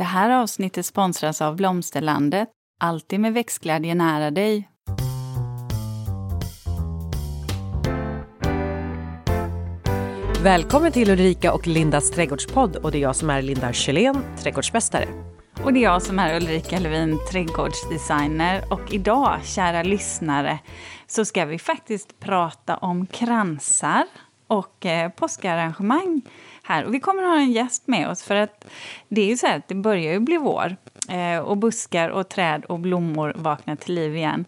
Det här avsnittet sponsras av Blomsterlandet. Alltid med växtglädje nära dig. Välkommen till Ulrika och Lindas trädgårdspodd och det är jag som är Linda Kjellén, trädgårdsmästare. Och det är jag som är Ulrika Levin, trädgårdsdesigner. Och idag, kära lyssnare, så ska vi faktiskt prata om kransar och eh, påskarrangemang här. Och vi kommer att ha en gäst med oss för att det är ju så här att det börjar ju bli vår eh, och buskar och träd och blommor vaknar till liv igen.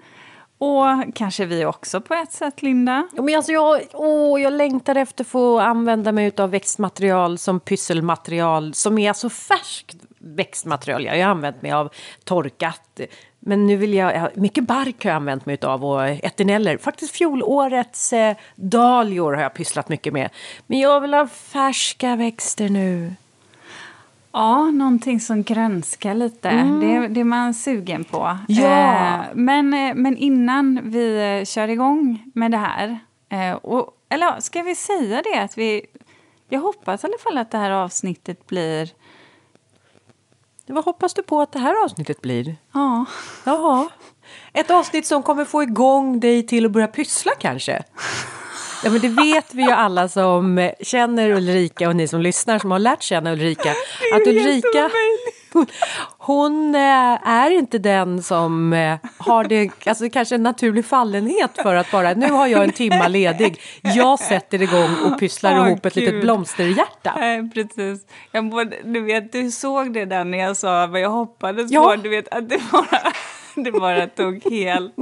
Och kanske vi också på ett sätt, Linda? Ja, men alltså jag, åh, jag längtar efter att få använda mig av växtmaterial som pysselmaterial som är så färskt växtmaterial. Jag har använt mig av torkat, men nu vill jag, mycket bark har jag använt mig av och eterneller. Faktiskt fjolårets eh, dahlior har jag pysslat mycket med. Men jag vill ha färska växter nu. Ja, någonting som grönskar lite. Mm. Det, det är man sugen på. Ja. Eh, men, eh, men innan vi eh, kör igång med det här. Eh, och, eller ska vi säga det att vi... Jag hoppas i alla fall att det här avsnittet blir... Vad hoppas du på att det här avsnittet blir? Ja. Jaha. Ett avsnitt som kommer få igång dig till att börja pyssla kanske? Ja, men det vet vi ju alla som känner Ulrika och ni som lyssnar som har lärt känna Ulrika. Att Ulrika, hon eh, är inte den som eh, har det, alltså kanske en naturlig fallenhet för att bara nu har jag en timma ledig. Jag sätter igång och pysslar oh, ihop ett Gud. litet blomsterhjärta. Nej, precis. Jag både, du vet, du såg det där när jag sa vad jag hoppades ja. på. Du vet att det bara, det bara tog helt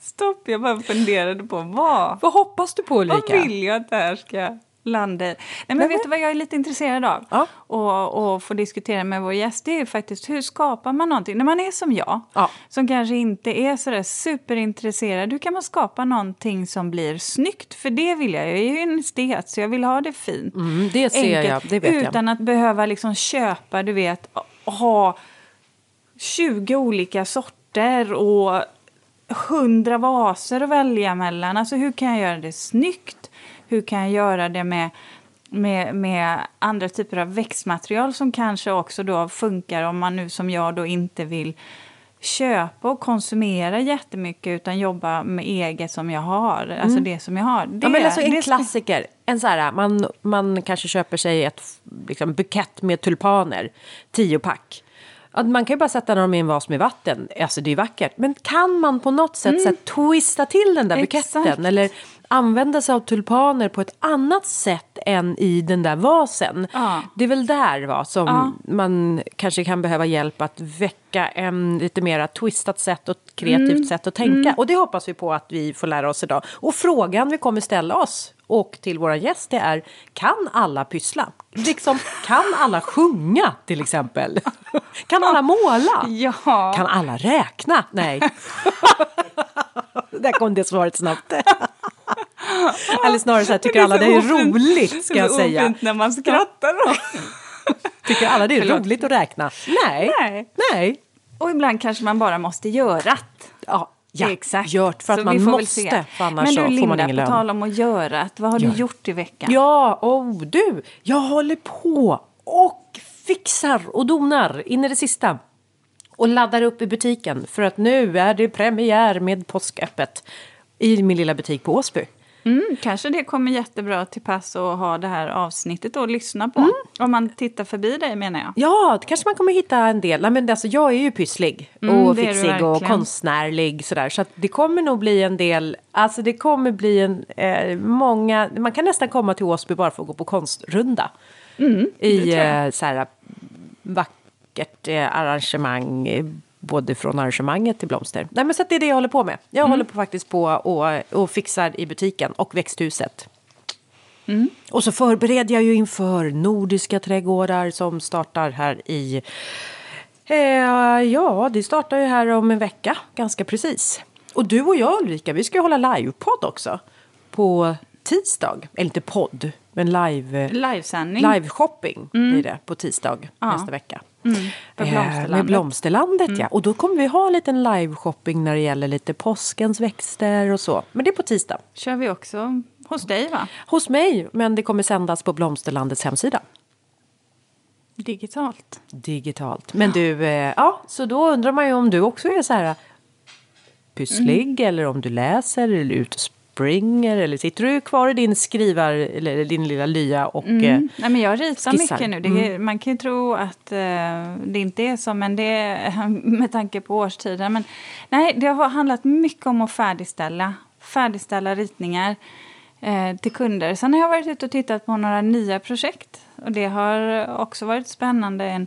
stopp. Jag bara funderade på vad. Vad hoppas du på Ulrika? Vad vill jag att det här ska landa i? Nej, men, men vet du vad jag är lite intresserad av? Ja. Och, och få diskutera med vår gäst. Det är faktiskt hur skapar man någonting? När man är som jag, ja. som kanske inte är sådär superintresserad. Hur kan man skapa någonting som blir snyggt? För det vill jag. Jag är ju en estet så jag vill ha det fint. Mm, det ser Enkelt, jag, det vet Utan jag. att behöva liksom köpa, du vet, ha 20 olika sorter och hundra vaser att välja mellan. Alltså hur kan jag göra det snyggt? Hur kan jag göra det med, med, med andra typer av växtmaterial som kanske också då funkar om man nu som jag då inte vill köpa och konsumera jättemycket utan jobba med eget som jag har. Alltså mm. det som jag har. Det, ja, men alltså en klassiker. En så här, man, man kanske köper sig ett liksom, bukett med tulpaner, tio pack. Man kan ju bara sätta dem i en vas med vatten. Alltså det är vackert. Men kan man på något sätt mm. så twista till den där buketten? Exakt. Eller använda sig av tulpaner på ett annat sätt än i den där vasen. Ja. Det är väl där va, som ja. man kanske kan behöva hjälp att väcka en lite mer twistat sätt och kreativt mm. sätt att tänka. Mm. Och det hoppas vi på att vi får lära oss idag. Och frågan vi kommer ställa oss och till våra gäst det är kan alla pyssla? Liksom, kan alla sjunga till exempel? Kan alla måla? Ja. Kan alla räkna? Nej. Där kom det svaret snabbt. Eller snarare så här, tycker alla det är roligt ska jag säga. Det när man skrattar. Tycker alla det är roligt att räkna? Nej. Nej. Nej. Och ibland kanske man bara måste göra det. Ja, Ja, Exakt. gjort för att så man måste, för annars Men du, så Linda, får man ingen lön. på tal om att göra, vad har Gör. du gjort i veckan? Ja, oh, du, jag håller på och fixar och donar in i det sista. Och laddar upp i butiken för att nu är det premiär med påsköppet i min lilla butik på Åsby. Mm, kanske det kommer jättebra till pass att ha det här avsnittet att lyssna på. Mm. Om man tittar förbi dig menar jag. Ja, kanske man kommer hitta en del. Nej, men alltså, jag är ju pysslig mm, och fixig och konstnärlig sådär. Så det kommer nog bli en del, alltså det kommer bli en, eh, många, man kan nästan komma till Åsby bara för att gå på konstrunda. Mm, I eh, så här, vackert eh, arrangemang både från arrangemanget till blomster. Nej, men så det är det jag håller på med. Jag mm. håller på faktiskt på och, och fixar i butiken och växthuset. Mm. Och så förbereder jag ju inför Nordiska trädgårdar som startar här i... Eh, ja, det startar ju här om en vecka, ganska precis. Och du och jag Ulrika, vi ska ju hålla livepodd också. På tisdag, eller inte podd, men live... Livesändning. Live-shopping mm. blir det på tisdag ja. nästa vecka. Mm, blomsterlandet. med Blomsterlandet mm. ja. Och då kommer vi ha en liten live-shopping när det gäller lite påskens växter och så. Men det är på tisdag. Kör vi också hos dig va? Hos mig, men det kommer sändas på Blomsterlandets hemsida. Digitalt. Digitalt. Men du, eh, ja, så då undrar man ju om du också är så här pysslig Mm. eller om du läser eller är ute och springer eller sitter du kvar i din skrivar eller din lilla lya och eh, Mm. Nej, men jag ritar skissar. mycket nu. Det, är- Man kan ju tro att eh, det inte är så, men det med tanke på årstiden. Men, nej, det har handlat mycket om att färdigställa, färdigställa ritningar eh, till kunder. Sen har jag varit ute och tittat på några nya projekt. Och det har också varit spännande. En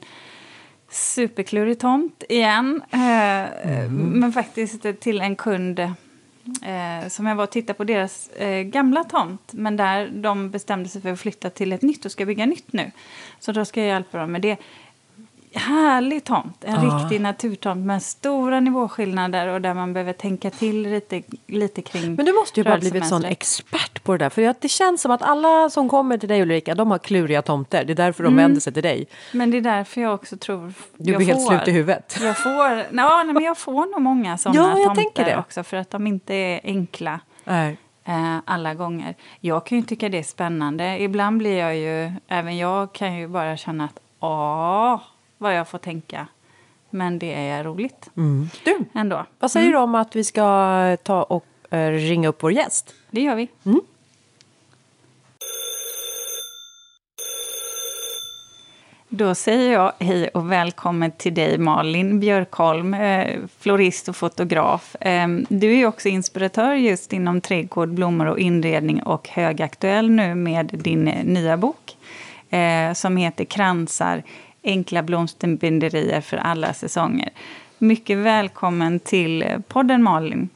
superklurig tomt igen. Eh, Men faktiskt till en kund eh, som jag var och tittade på deras eh, gamla tomt. Men där de bestämde sig för att flytta till ett nytt och ska bygga nytt nu. Så då ska jag hjälpa dem med det. Härlig tomt, en Ja. riktig naturtomt med stora nivåskillnader och där man behöver tänka till lite, lite kring Men du måste ju bara blivit sån expert på det där. För det känns som att alla som kommer till dig Ulrika, de har kluriga tomter. Det är därför de Mm. vänder sig till dig. Men det är därför jag också tror Du jag blir helt får. slut i huvudet. Jag får, nej, men jag får nog många sådana Ja, tomter tänker det. också för att de inte är enkla. Nej. eh, alla gånger. Jag kan ju tycka det är spännande. Ibland blir jag ju, även jag kan ju bara känna att åh, vad jag får tänka. Men det är roligt Mm. Du, ändå. vad säger du om att vi ska ta och eh, ringa upp vår gäst? Det gör vi. Mm. Då säger jag hej och välkommen till dig Malin Björkholm, eh, florist och fotograf. Eh, du är också inspiratör just inom trädgård, blommor och inredning och högaktuell nu med din nya bok eh, som heter Kransar, enkla blomsterbinderier för alla säsonger. Mycket välkommen till podden Malin.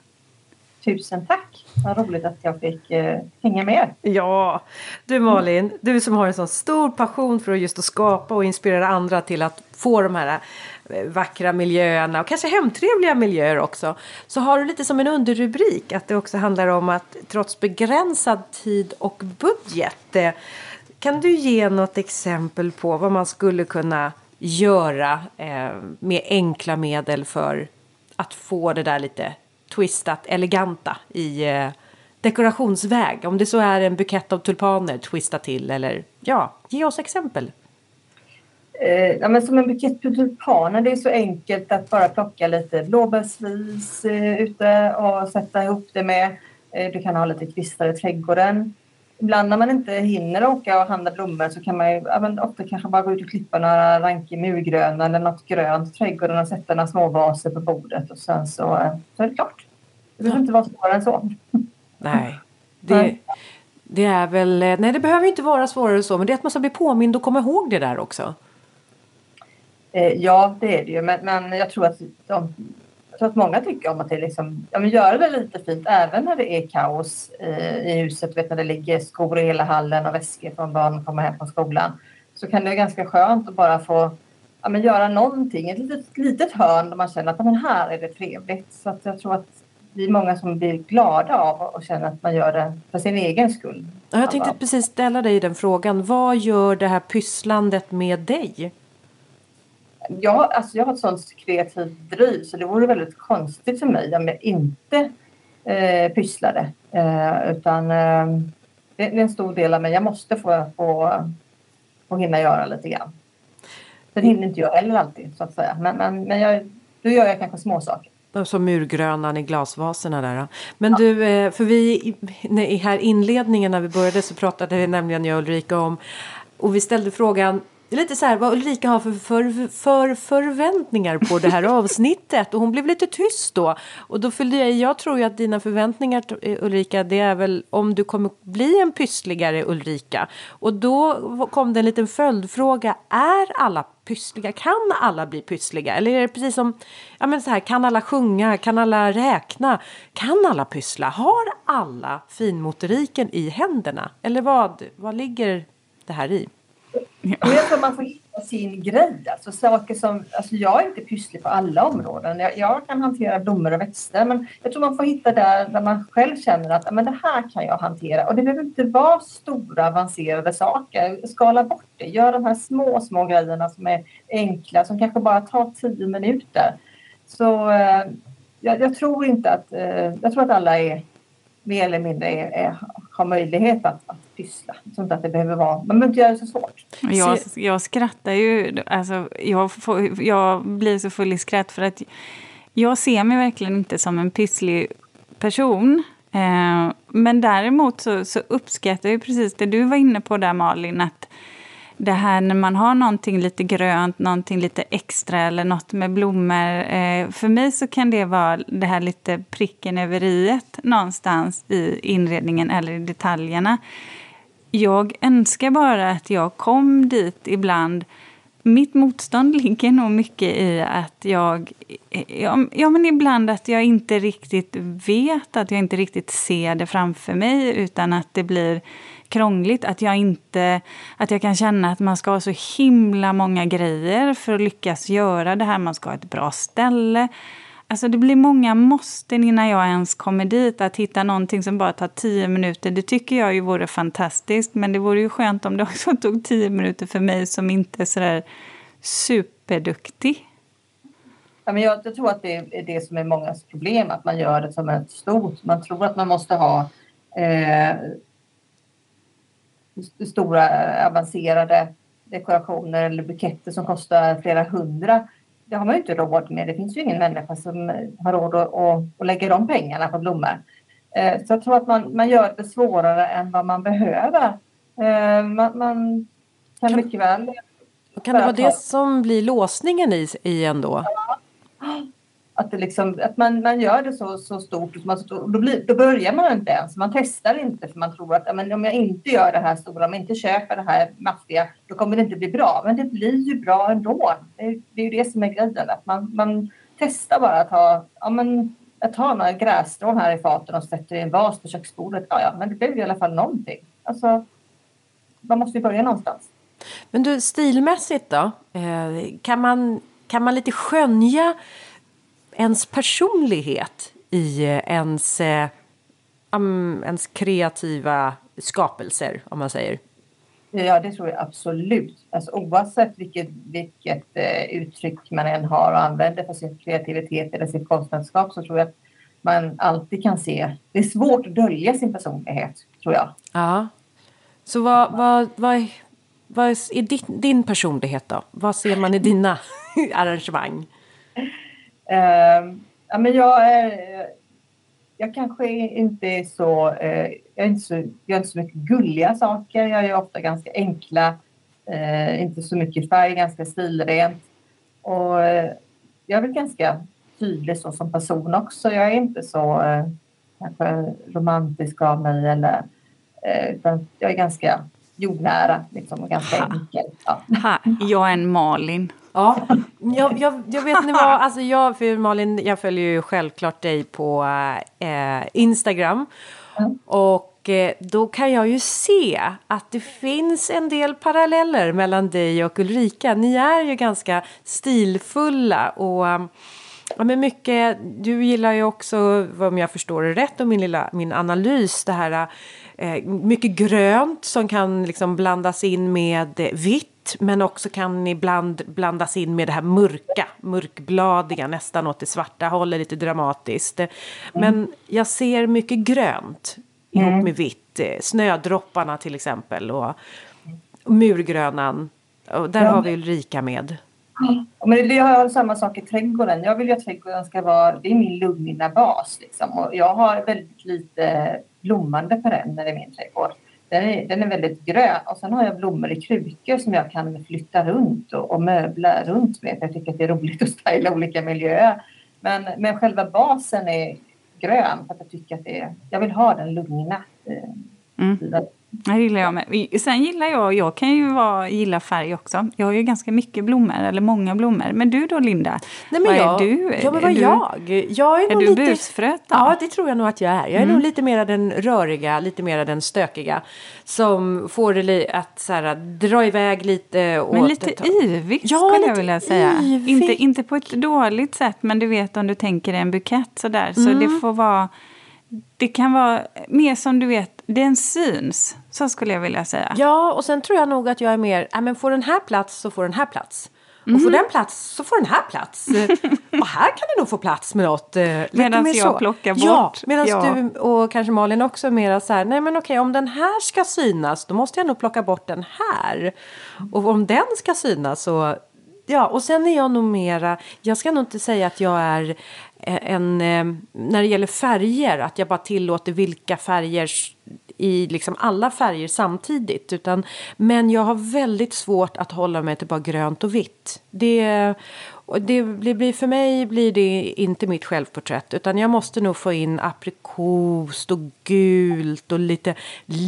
Tusen tack! Vad roligt att jag fick eh, hänga med. Ja, du Malin, du som har en sån stor passion för att just att skapa och inspirera andra till att få de här eh, vackra miljöerna och kanske hemtrevliga miljöer också. Så har du lite som en underrubrik att det också handlar om att trots begränsad tid och budget eh, kan du ge något exempel på vad man skulle kunna göra eh, med enkla medel för att få det där lite twistat, eleganta i eh, dekorationsväg. Om det så är en bukett av tulpaner twista till eller ja, ge oss exempel. Eh, ja, men som en bukett tulpaner, det är så enkelt att bara plocka lite blåbärsris eh, ute och sätta ihop det med. Eh, du kan ha lite kvistar i trädgården. Ibland när man inte hinner åka och handla blommor så kan man ju, men ofta kanske bara gå ut och klippa några rankiga murgröna eller något grönt i trädgården och sätta några små vaser på bordet och sen så, eh, så är det klart. Det behöver inte vara svårare än så. Nej, det, det är väl, eh, nej det behöver inte vara svårare än så men det är att man ska bli påmind och komma ihåg det där också. Eh, ja, det är det ju. Men, men jag, tror att de, tror att många tycker om att det liksom, ja, men göra det lite fint även när det är kaos eh, i huset. Vet, när det ligger skor i hela hallen och väskor från barn kommer hem från skolan. Så kan det vara ganska skönt att bara få ja, men göra någonting. Ett litet, litet hörn där man känner att ja, men här är det trevligt. Så att jag tror att vi är många som blir glada av och känner att man gör det för sin egen skull. Ja, Jag tänkte precis ställa dig den frågan. Vad gör det här pysslandet med dig? Jag, alltså jag har ett sånt kreativt driv så det vore väldigt konstigt för mig om jag inte eh, pysslade. Eh, utan eh, det, är en stor del av mig. Jag måste få, få, få hinna göra lite grann. Sen hinner inte jag heller alltid så att säga. Men, men, men jag, då gör jag kanske små saker. Som murgrönan i glasvaserna där. Men du, eh, för vi i här inledningen när vi började så pratade vi nämligen jag och Ulrika om och vi ställde frågan det är lite så här vad Ulrika har för, för, för förväntningar på det här avsnittet och hon blev lite tyst då. Och då fyllde jag jag tror ju att dina förväntningar Ulrika det är väl om du kommer bli en pyssligare Ulrika. Och då kom det en liten följdfråga, är alla pyssliga? Kan alla bli pyssliga? Eller är det precis som, ja men så här, kan alla sjunga? Kan alla räkna? Kan alla pyssla? Har alla finmotoriken i händerna? Eller vad, vad ligger det här i? Och jag tror man får hitta sin grej. Alltså saker som, alltså jag är inte pysslig på alla områden. Jag, jag kan hantera blommor och växter men jag tror man får hitta där, där man själv känner att men det här kan jag hantera. Och det behöver inte vara stora avancerade saker. Skala bort det. Gör de här små, små grejerna som är enkla som kanske bara tar tio minuter. Så eh, jag, jag tror inte att, eh, jag tror att alla är mer eller mindre är, är, har möjlighet att, att pyssla. Sånt att det behöver vara, man behöver inte göra det så svårt. Jag, jag skrattar ju, alltså, jag, får, jag blir så full i skratt för att jag ser mig verkligen inte som en pysslig person. Eh, men däremot så, så uppskattar jag precis det du var inne på där Malin, att det här när man har någonting lite grönt, någonting lite extra eller något med blommor. Eh, för mig så kan det vara det här lite pricken över i någonstans i inredningen eller i detaljerna. Jag önskar bara att jag kom dit ibland mitt motstånd ligger nog mycket i att jag... Ja, ja, men ibland att jag inte riktigt vet, att jag inte riktigt ser det framför mig utan att det blir krångligt. Att jag, inte, att jag kan känna att man ska ha så himla många grejer för att lyckas göra det här. Man ska ha ett bra ställe. Alltså det blir många måsten innan jag ens kommer dit. Att hitta någonting som bara tar tio minuter, det tycker jag ju vore fantastiskt. Men det vore ju skönt om det också tog tio minuter för mig som inte är sådär superduktig. Ja, men jag, jag tror att det är det som är mångas problem, att man gör det som ett stort. Man tror att man måste ha eh, stora avancerade dekorationer eller buketter som kostar flera hundra. Det har man ju inte råd med. Det finns ju ingen människa som har råd att, att, att lägga de pengarna på blommor. Eh, så jag tror att man, man gör det svårare än vad man behöver. Eh, man, man kan mycket väl... Kan det vara det som blir låsningen i, i ändå? Ja. Att, det liksom, att man, man gör det så, så stort. Och då, blir, då börjar man inte ens. Man testar inte för man tror att ja, men om jag inte gör det här stora, om jag inte köper det här maffiga, då kommer det inte bli bra. Men det blir ju bra ändå. Det är, det är ju det som är grejen. Att man, man testar bara att ha, ja, men, jag tar några grässtrån här i faten och sätter i en vas på köksbordet. Ja, ja, men det blev i alla fall någonting. Alltså, man måste ju börja någonstans. Men du, stilmässigt då? Eh, kan man, kan man lite skönja ens personlighet i eh, ens, eh, ens kreativa skapelser, om man säger? Ja, det tror jag absolut. Alltså, oavsett vilket, vilket eh, uttryck man än har och använder för sin kreativitet eller sitt konstnärskap så tror jag att man alltid kan se. Det är svårt att dölja sin personlighet, tror jag. Ja. Så vad, vad, vad, vad är din, din personlighet då? Vad ser man i dina arrangemang? Uh, ja, men jag, är, jag kanske inte är så... Uh, jag, är inte så gör inte så mycket gulliga saker. Jag gör ofta ganska enkla. Uh, inte så mycket färg, ganska stilrent. Och uh, jag är väl ganska tydlig så som person också. Jag är inte så kanske romantisk av mig. Eller, utan jag är ganska jordnära liksom, och ganska ha. enkel. Ja. Ha. Jag är en Malin. Ja, jag, jag, jag vet ni vad, alltså jag, för Malin, jag följer ju självklart dig på eh, Instagram. Mm. Och eh, då kan jag ju se att det finns en del paralleller mellan dig och Ulrika. Ni är ju ganska stilfulla och eh, Ja, men mycket, du gillar ju också, om jag förstår det rätt, och min, lilla, min analys, det här eh, mycket grönt som kan liksom blandas in med vitt men också kan ibland blandas in med det här mörka, mörkbladiga, nästan åt det svarta hållet, lite dramatiskt. Men mm. jag ser mycket grönt ihop mm. med vitt, eh, snödropparna till exempel och murgrönan. Och där ja. har vi Ulrika med. Men det har samma sak i trädgården. Jag vill ju att trädgården ska vara, det är min lugna bas liksom. Och jag har väldigt lite blommande perenner i min trädgård. Den är, den är väldigt grön och sen har jag blommor i krukor som jag kan flytta runt och, och möbla runt med. Jag tycker att det är roligt att styla olika miljöer. Men, men själva basen är grön för att jag tycker att det är, jag vill ha den lugna eh, mm. Det gillar jag med. Sen gillar jag, jag kan ju vara, gilla färg också. Jag har ju ganska mycket blommor, eller många blommor. Men du då Linda? Nej, men vad jag, är du? Ja men vad är jag? jag är, är du lite, busfröt då? Ja det tror jag nog att jag är. Jag är mm. nog lite mer den röriga, lite mer den stökiga. Som får det att så här, dra iväg lite. Men lite yvigt ja, skulle jag vilja säga. Inte, inte på ett dåligt sätt men du vet om du tänker en bukett sådär. Så mm. det får vara det kan vara mer som du vet, den syns. Så skulle jag vilja säga. Ja, och sen tror jag nog att jag är mer, ja men får den här plats så får den här plats. Och får den plats så får den här plats. Och här kan det nog få plats med något. eh, Medan jag så. plockar Ja, bort. medan Ja. du och kanske Malin också mera så här, nej men okej om den här ska synas då måste jag nog plocka bort den här. Och om den ska synas så Ja, och sen är jag nog mera, jag ska nog inte säga att jag är Eh, en, eh, när det gäller färger, att jag bara tillåter vilka färger i liksom alla färger samtidigt. Utan, men jag har väldigt svårt att hålla mig till bara grönt och vitt. Det, det blir, för mig blir det inte mitt självporträtt utan jag måste nog få in aprikost och gult och lite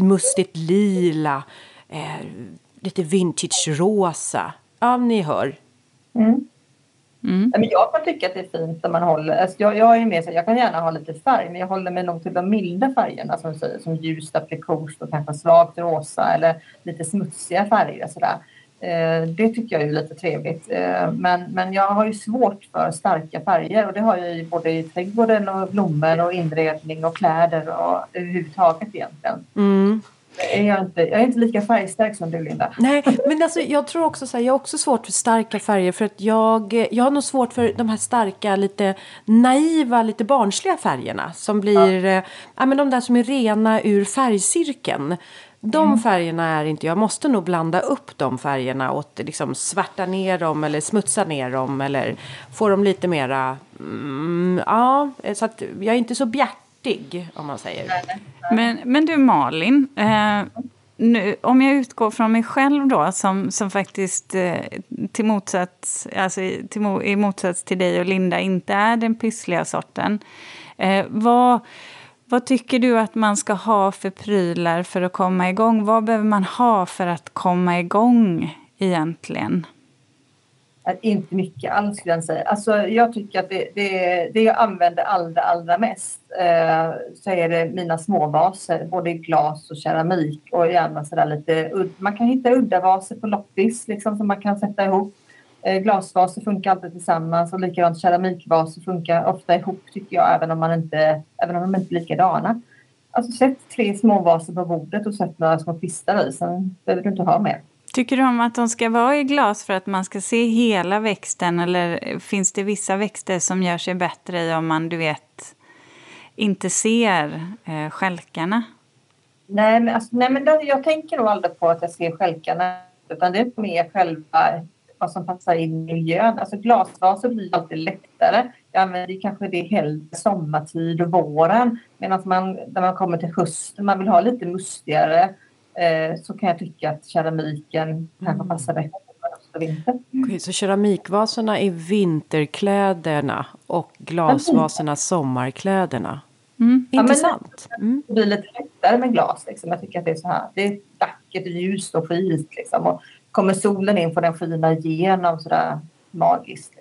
mustigt lila. Eh, lite vintage rosa. Ja, ni hör. Mm. Nej, Men jag kan tycka att det är fint när man håller, alltså jag, jag är mer så, jag kan gärna ha lite färg men jag håller mig nog till de milda färgerna som, säger, som ljust aprikos och kanske svagt rosa eller lite smutsiga färger. Sådär. Eh, det tycker jag är lite trevligt. Eh, men, men jag har ju svårt för starka färger och det har jag ju både i trädgården och blommor och inredning och kläder och överhuvudtaget egentligen. Mm. Är jag, inte, jag är inte lika färgstark som du Linda. Nej, men alltså, jag tror också så här, jag har också svårt för starka färger för att jag, jag har nog svårt för de här starka, lite naiva, lite barnsliga färgerna som blir, ja. ja men de där som är rena ur färgcirkeln. De färgerna är inte, jag måste nog blanda upp de färgerna och liksom svärta ner dem eller smutsa ner dem eller få dem lite mera, mm, ja, så att jag är inte så bjärtig om man säger. Men, men du Malin, eh, nu, om jag utgår från mig själv då som, som faktiskt eh, till motsats, alltså, i- till, i motsats till dig och Linda inte är den pyssliga sorten. Eh, vad, vad tycker du att man ska ha för prylar för att komma igång? Vad behöver man ha för att komma igång egentligen? Är inte mycket alls skulle jag säga. Alltså, jag tycker att det, det, det jag använder allra, allra mest eh, så är det mina småvaser, både i glas och keramik och gärna sådär lite. Man kan hitta udda vaser på loppis liksom, som man kan sätta ihop. Eh, glasvaser funkar alltid tillsammans och likadant keramikvaser funkar ofta ihop tycker jag även om, man inte, även om de inte är likadana. Alltså sätt tre småvaser på bordet och sätt några små kvistar i, sen behöver du inte ha mer. Tycker du om att de ska vara i glas för att man ska se hela växten eller finns det vissa växter som gör sig bättre i om man, du vet, inte ser eh, skälkarna? Nej, men, alltså, nej, men då, jag tänker nog aldrig på att jag ser stjälkarna utan det är mer själva vad som passar in i miljön. Alltså glasvaser blir alltid lättare. Jag använder kanske det hellre sommartid och våren medan man när man kommer till hösten, man vill ha lite mustigare så kan jag tycka att keramiken kanske passar bättre för vinter. Okej, så keramikvaserna är vinterkläderna och glasvaserna sommarkläderna. Mm. Intressant. Mm. Det blir lite lättare med glas. Liksom. Jag tycker att det är så här. Det är vackert, ljust och skit. Liksom. Och kommer solen in får den skina igenom sådär magiskt.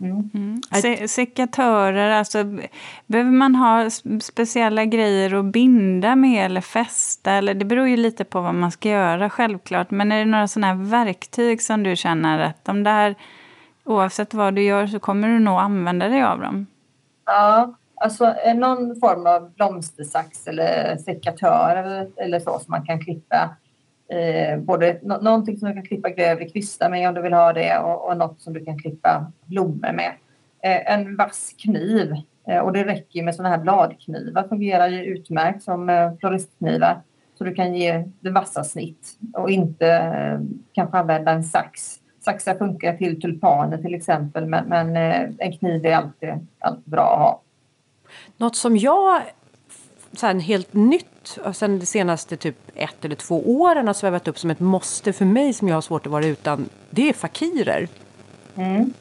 Mm. Mm. Se sekatörer, alltså behöver man ha speciella grejer att binda med eller fästa? Eller det beror ju lite på vad man ska göra självklart. Men är det några sådana här verktyg som du känner att de där, oavsett vad du gör så kommer du nog använda dig av dem? Ja, alltså någon form av blomstersax eller sekatör eller, eller så som man kan klippa. Eh, både nå- någonting som du kan klippa grövre kvistar med om du vill ha det och, och något som du kan klippa blommor med. Eh, en vass kniv eh, och det räcker med sådana här bladknivar fungerar ju utmärkt som eh, floristknivar. Så du kan ge det vassa snitt och inte eh, kanske använda en sax. Saxar funkar till tulpaner till exempel men, men eh, en kniv är alltid, alltid bra att ha. Något som jag så här, helt nytt sen de senaste typ ett eller två åren har svävat upp som ett måste för mig som jag har svårt att vara utan. Det är fakirer. Mm.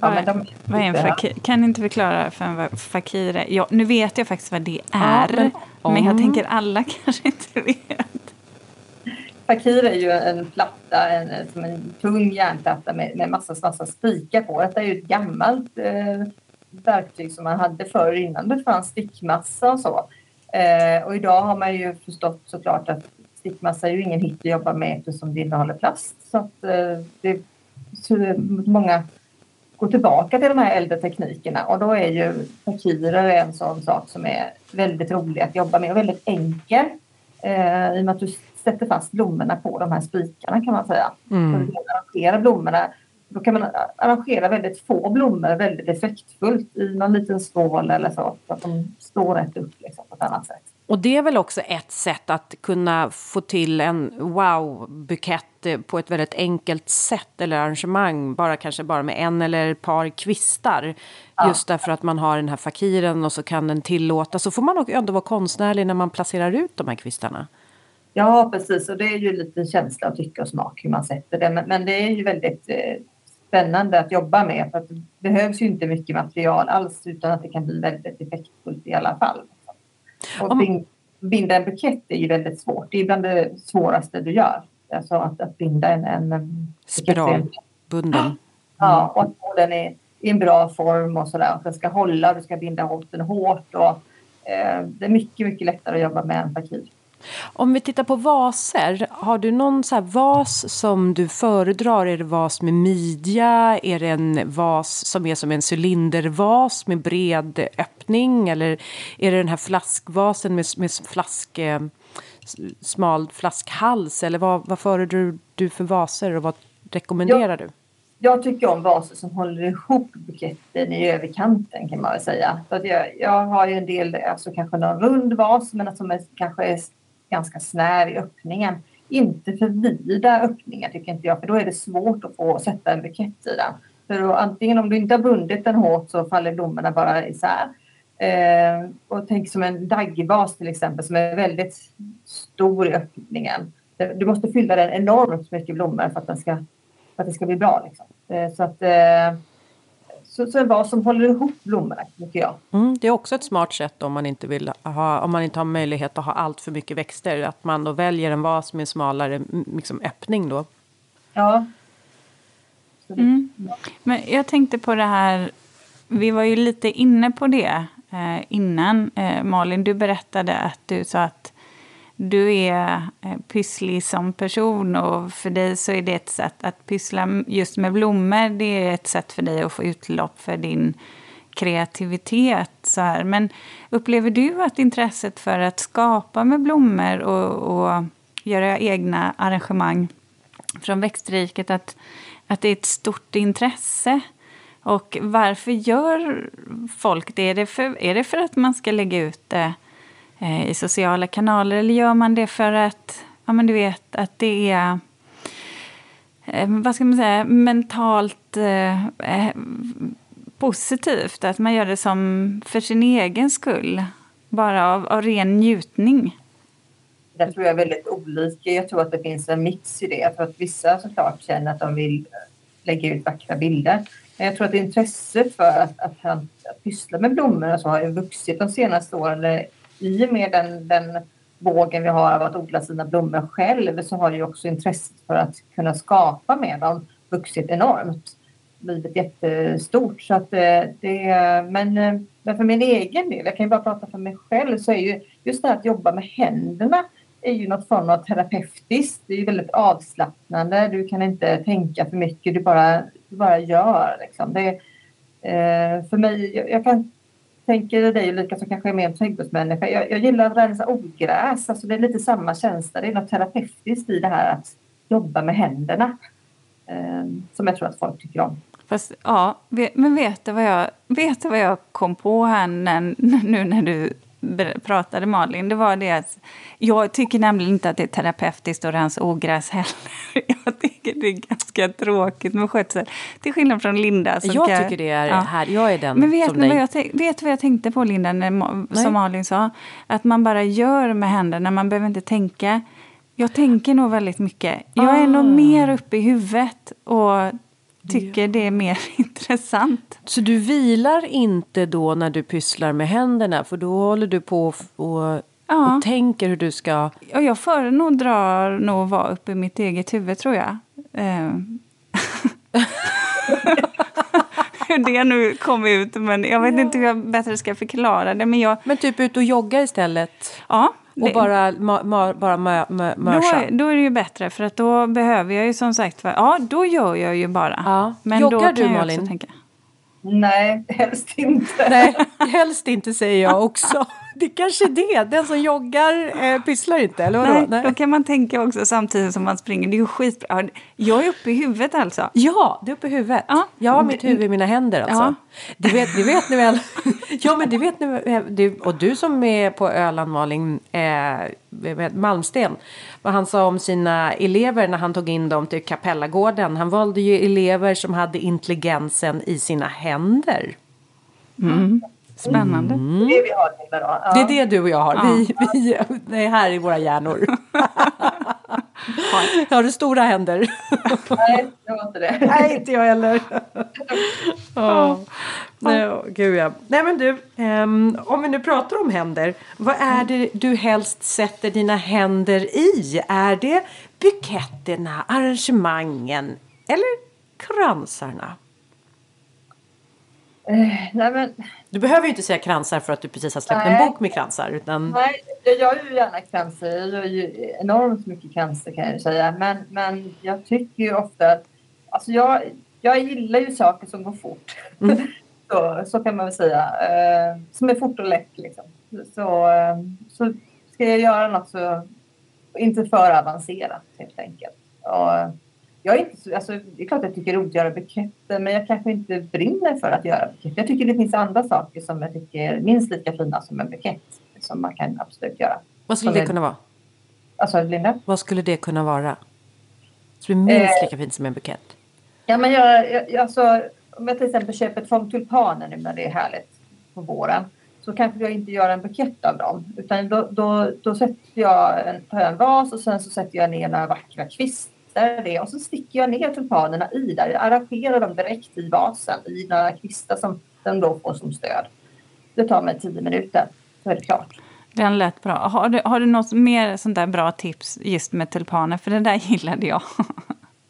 Ja, Vad men är- de, Vad är en fakir? Kan inte förklara för en fakir är? Ja, nu vet jag faktiskt vad det är. men men, jag om- tänker alla kanske inte vet. Fakir är ju en platta, en, som en tung järnplatta med, med massa, massa spikar på. Detta är ju ett gammalt eh, verktyg som man hade förr innan det fanns stickmassa och så. Eh, och idag har man ju förstått såklart att stickmassa är ju ingen hit att jobba med eftersom det innehåller plast. Så att eh, det, så många går tillbaka till de här äldre teknikerna och då är ju fakirer en sån sak som är väldigt rolig att jobba med och väldigt enkel. Eh, I och med att du sätter fast blommorna på de här spikarna kan man säga. Så Mm. du kan arrangera blommorna då kan man arrangera väldigt få blommor väldigt effektfullt i någon liten skål eller så. Så att de står rätt upp liksom, på ett annat sätt. Och det är väl också ett sätt att kunna få till en wow-bukett på ett väldigt enkelt sätt eller arrangemang. Bara kanske bara med en eller ett par kvistar. Ja. Just därför att man har den här fakiren och så kan den tillåta. Så får man ändå vara konstnärlig när man placerar ut de här kvistarna. Ja, precis. Och det är ju lite känsla och tycke och smak hur man sätter det. Men, men det är ju väldigt eh, spännande att jobba med. För att det behövs ju inte mycket material alls utan att det kan bli väldigt effektfullt i alla fall. Och Om... binda en bukett är ju väldigt svårt. Det är bland det svåraste du gör. Alltså att, att binda en, en Spiralbunden. Mm. Ja, och att den i, i en bra form och sådär. Att den ska hålla, du ska binda ihop den hårt. Och, eh, det är mycket, mycket lättare att jobba med en fakir. Om vi tittar på vaser, har du någon så vas som du föredrar? Är det vas med midja? Är det en vas som är som en cylindervas med bred öppning? Eller är det den här flaskvasen med, med flask, eh, smal flaskhals? Eller vad, vad föredrar du för vaser och vad rekommenderar du? Jag tycker om vaser som håller ihop buketten i överkanten kan man väl säga. Så att jag, jag har ju en del, alltså kanske någon rund vas men som är, kanske är ganska snäv i öppningen. Inte för vida öppningar tycker inte jag, för då är det svårt att få sätta en bukett i den. För då, antingen om du inte har bundit den hårt så faller blommorna bara isär. Eh, och tänk som en daggvas till exempel som är väldigt stor i öppningen. Du måste fylla den enormt mycket blommor för att, den ska, för att det ska bli bra. Liksom. Eh, så att eh, så, så en vas som håller ihop blommorna, tycker jag. Mm, det är också ett smart sätt om man inte vill ha, om man inte har möjlighet att ha allt för mycket växter. Att man då väljer en vas med smalare liksom, öppning då. Ja. Mm. Men jag tänkte på det här, vi var ju lite inne på det eh, innan. Eh, Malin, du berättade att du sa att du är eh, pysslig som person och för dig så är det ett sätt att pyssla just med blommor. Det är ett sätt för dig att få utlopp för din kreativitet. Så här. Men upplever du att intresset för att skapa med blommor och, och göra egna arrangemang från växtriket, att, att det är ett stort intresse? Och varför gör folk det? Är det för, är det för att man ska lägga ut det Eh, i sociala kanaler? Eller gör man det för att, ja men du vet, att det är eh, vad ska man säga, mentalt eh, eh positivt? Att man gör det som för sin egen skull, bara av, av ren njutning? Det tror jag är väldigt olika. Jag tror att det finns en mix i det. Jag tror att vissa såklart känner att de vill eh, lägga ut vackra bilder. Men jag tror att intresset för att, att, att, att pyssla med blommor och så har ju vuxit de senaste åren i och med den, den vågen vi har av att odla sina blommor själv så har ju också intresset för att kunna skapa med dem vuxit enormt. Blivit jättestort. Så att eh, det, men, eh, men för min egen del, jag kan ju bara prata för mig själv, så är ju just det här att jobba med händerna är ju något form av terapeutiskt. Det är ju väldigt avslappnande. Du kan inte tänka för mycket, du bara, du bara gör. Liksom. Det, eh, för mig, jag, jag kan tänker dig Ulrika som kanske är mer en trädgårdsmänniska. Jag, jag gillar att rensa ogräs. Alltså det är lite samma känsla. Det är något terapeutiskt i det här att jobba med händerna. Eh, som jag tror att folk tycker om. Fast, ja, men vet du vad jag, vet du vad jag kom på här när, nu när du pratade Malin, det var det att jag tycker nämligen inte att det är terapeutiskt att rensa ogräs heller. Jag tycker det är ganska tråkigt med skötsel. Till skillnad från Linda. Som jag kan, tycker det är ja. här, jag är den Men vet som dig. Vad jag, vet du vad jag tänkte på Linda, när, som Malin sa? Att man bara gör med händerna, man behöver inte tänka. Jag tänker nog väldigt mycket. Jag är ah. nog mer uppe i huvudet och tycker det är mer intressant. Så du vilar inte då när du pysslar med händerna? För då håller du på och, ja. och tänker hur du ska... Ja, jag föredrar nog vara uppe i mitt eget huvud, tror jag. Eh. hur det nu kom ut, men jag vet ja. inte hur jag bättre ska förklara det. Men, jag... men typ ut och jogga istället? Ja, och bara, ma, ma, bara mö, mö, mörsa? Då, då, är det ju bättre för att då behöver jag ju som sagt ja då gör jag ju bara. Ja. Men Joggar du Malin? Nej, helst inte. Nej, helst inte säger jag också. Det kanske är det. Den som joggar eh, pysslar inte, eller vadå? Nej, Nej. Då kan man tänka också samtidigt som man springer. Det är ju skitbra. Ja, Jag är uppe i huvudet alltså. Ja, det är uppe i huvudet. Ja. Jag har mitt huvud i mina händer alltså. Ja. Det vet, det vet ni väl? ja, men det vet väl. Du, och du som är på Öland, Malin, eh, Malmsten. Vad han sa om sina elever när han tog in dem till Kapellagården. Han valde ju elever som hade intelligensen i sina händer. Spännande. Mm. Det är det vi har då. Ja. Det är det du och jag har. Vi, vi, det är här i våra hjärnor. har du stora händer? Nej, det var inte det. Nej, inte jag heller. oh. Nej, åh, gud ja. Nej men du, ehm, om vi nu pratar om händer. Vad är det du helst sätter dina händer i? Är det buketterna, arrangemangen eller kransarna? Eh, nej, men, Du behöver ju inte säga kransar för att du precis har släppt Nej. en bok med kransar. Utan... nej, jag gör ju gärna cancer. Jag gör ju enormt mycket cancer kan jag säga. Men, men jag tycker ju ofta att... Alltså jag, jag gillar ju saker som går fort. Mm. så, så kan man väl säga. Eh, som är fort och lätt liksom. Så, eh, så ska jag göra något så inte för avancerat helt enkelt. Och jag är inte så, alltså, det är klart att jag tycker det är roligt att göra buketter men jag kanske inte brinner för att göra buketter. Jag tycker det finns andra saker som jag tycker är minst lika fina som en bukett. Som man kan absolut göra. Vad skulle Som det är- kunna vara? Alltså Linda? Vad skulle det kunna vara? Som är minst Eh. lika fint som en bukett. Ja, men jag, jag, alltså, om jag till exempel köper ett fång tulpaner nu när det är härligt på våren så kanske jag inte gör en bukett av dem. Utan då, då, då sätter jag en, tar jag en vas och sen så sätter jag ner några vackra kvistar i det och så sticker jag ner tulpanerna i där. Jag arrangerar dem direkt i vasen i några kvistar som de då får som stöd. Det tar mig tio minuter så är det klart. Den lät bra. Har du, har du något mer sånt där bra tips just med tulpaner? För det där gillade jag.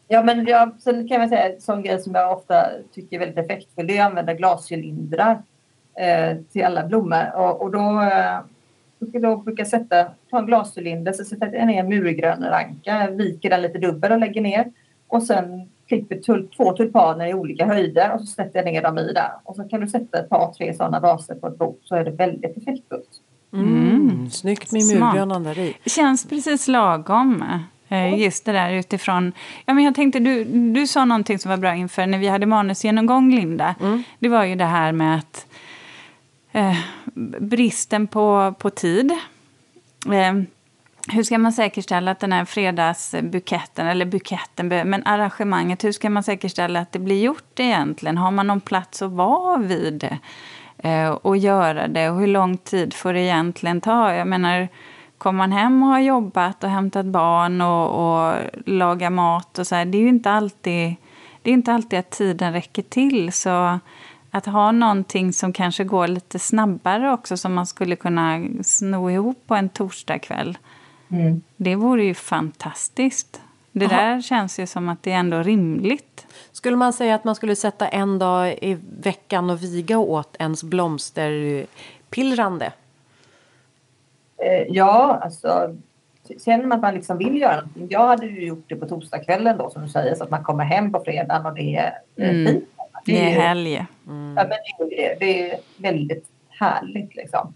Ja, men jag, sen kan jag säga en sån grej som jag ofta tycker är väldigt effektfull. Det är att använda glascylindrar eh, till alla blommor. Och, och då, eh, då, då brukar jag sätta, ta en glascylinder, så sätter jag ner en murgrön ranka, viker den lite dubbel och lägger ner. Och sen klipper tul, två tulpaner i olika höjder och så sätter jag ner dem i där. Och så kan du sätta ett par, tre sådana vaser på ett bord så är det väldigt effektfullt. Mm. Snyggt med murgrönan där i. Känns precis lagom. eh, Just det där utifrån... Ja, men jag tänkte, du, du sa någonting som var bra inför när vi hade manusgenomgång, Linda. Det var ju det här med att eh, bristen på, på tid. Eh, hur ska man säkerställa att den här fredagsbuketten, eller buketten, men arrangemanget, hur ska man säkerställa att det blir gjort egentligen? Har man någon plats att vara vid eh, och göra det? Och hur lång tid får det egentligen ta? Jag menar, kommer man hem och har jobbat och hämtat barn och, och lagat mat och så här, det är ju inte alltid, det är inte alltid att tiden räcker till. Så att ha någonting som kanske går lite snabbare också som man skulle kunna sno ihop på en torsdagkväll. Mm. Det vore ju fantastiskt. Det Aha. där känns ju som att det är ändå rimligt. Skulle man säga att man skulle sätta en dag i veckan och viga åt ens blomsterpillrande? Eh, ja, alltså känner man att man liksom vill göra någonting. Jag hade ju gjort det på torsdagskvällen då som du säger så att man kommer hem på fredagen och det är eh, Mm. fint. Det är helg. Ja, men det, är det. är väldigt härligt liksom.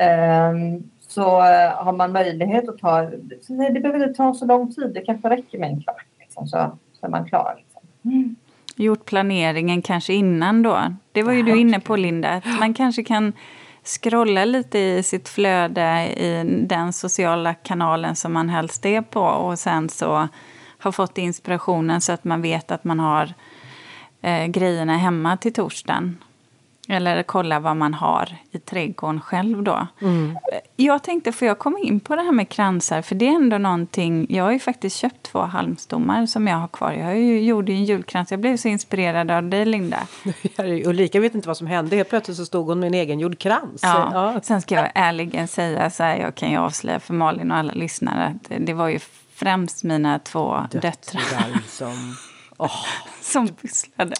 Ehm, så eh, har man möjlighet att ta, nej, det behöver inte ta så lång tid, det kanske räcker med en kvart liksom, så, så är man klar. Liksom. Gjort planeringen kanske innan då. Det var ju du inne på Linda. Att man kanske kan scrolla lite i sitt flöde i den sociala kanalen som man helst är på och sen så har fått inspirationen så att man vet att man har eh, grejerna hemma till torsdagen. Eller kolla vad man har i trädgården själv då. Jag tänkte, får jag komma in på det här med kransar? För det är ändå någonting, jag har ju faktiskt köpt två halmstommar som jag har kvar. Jag har ju gjorde en julkrans, jag blev så inspirerad av dig Linda. Ulrika vet inte vad som hände. Helt plötsligt så stod hon med en egengjord krans. Ja. Sen ska jag ärligen säga så här, jag kan ju avslöja för Malin och alla lyssnare att det var ju främst mina två döttrar som... som pysslade.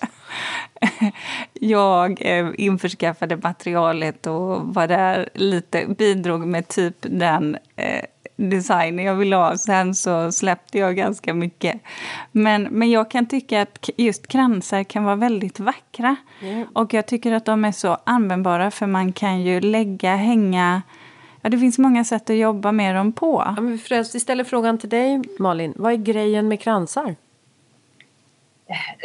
Jag eh, införskaffade materialet och var där lite, bidrog med typ den eh, jag ville ha. Sen så släppte jag ganska mycket. Men, men jag kan tycka att just kransar kan vara väldigt vackra. Och jag tycker att de är så användbara för man kan ju lägga, hänga Ja, det finns många sätt att jobba med dem på. Ja, men ställer frågan till dig Malin. Vad är grejen med kransar?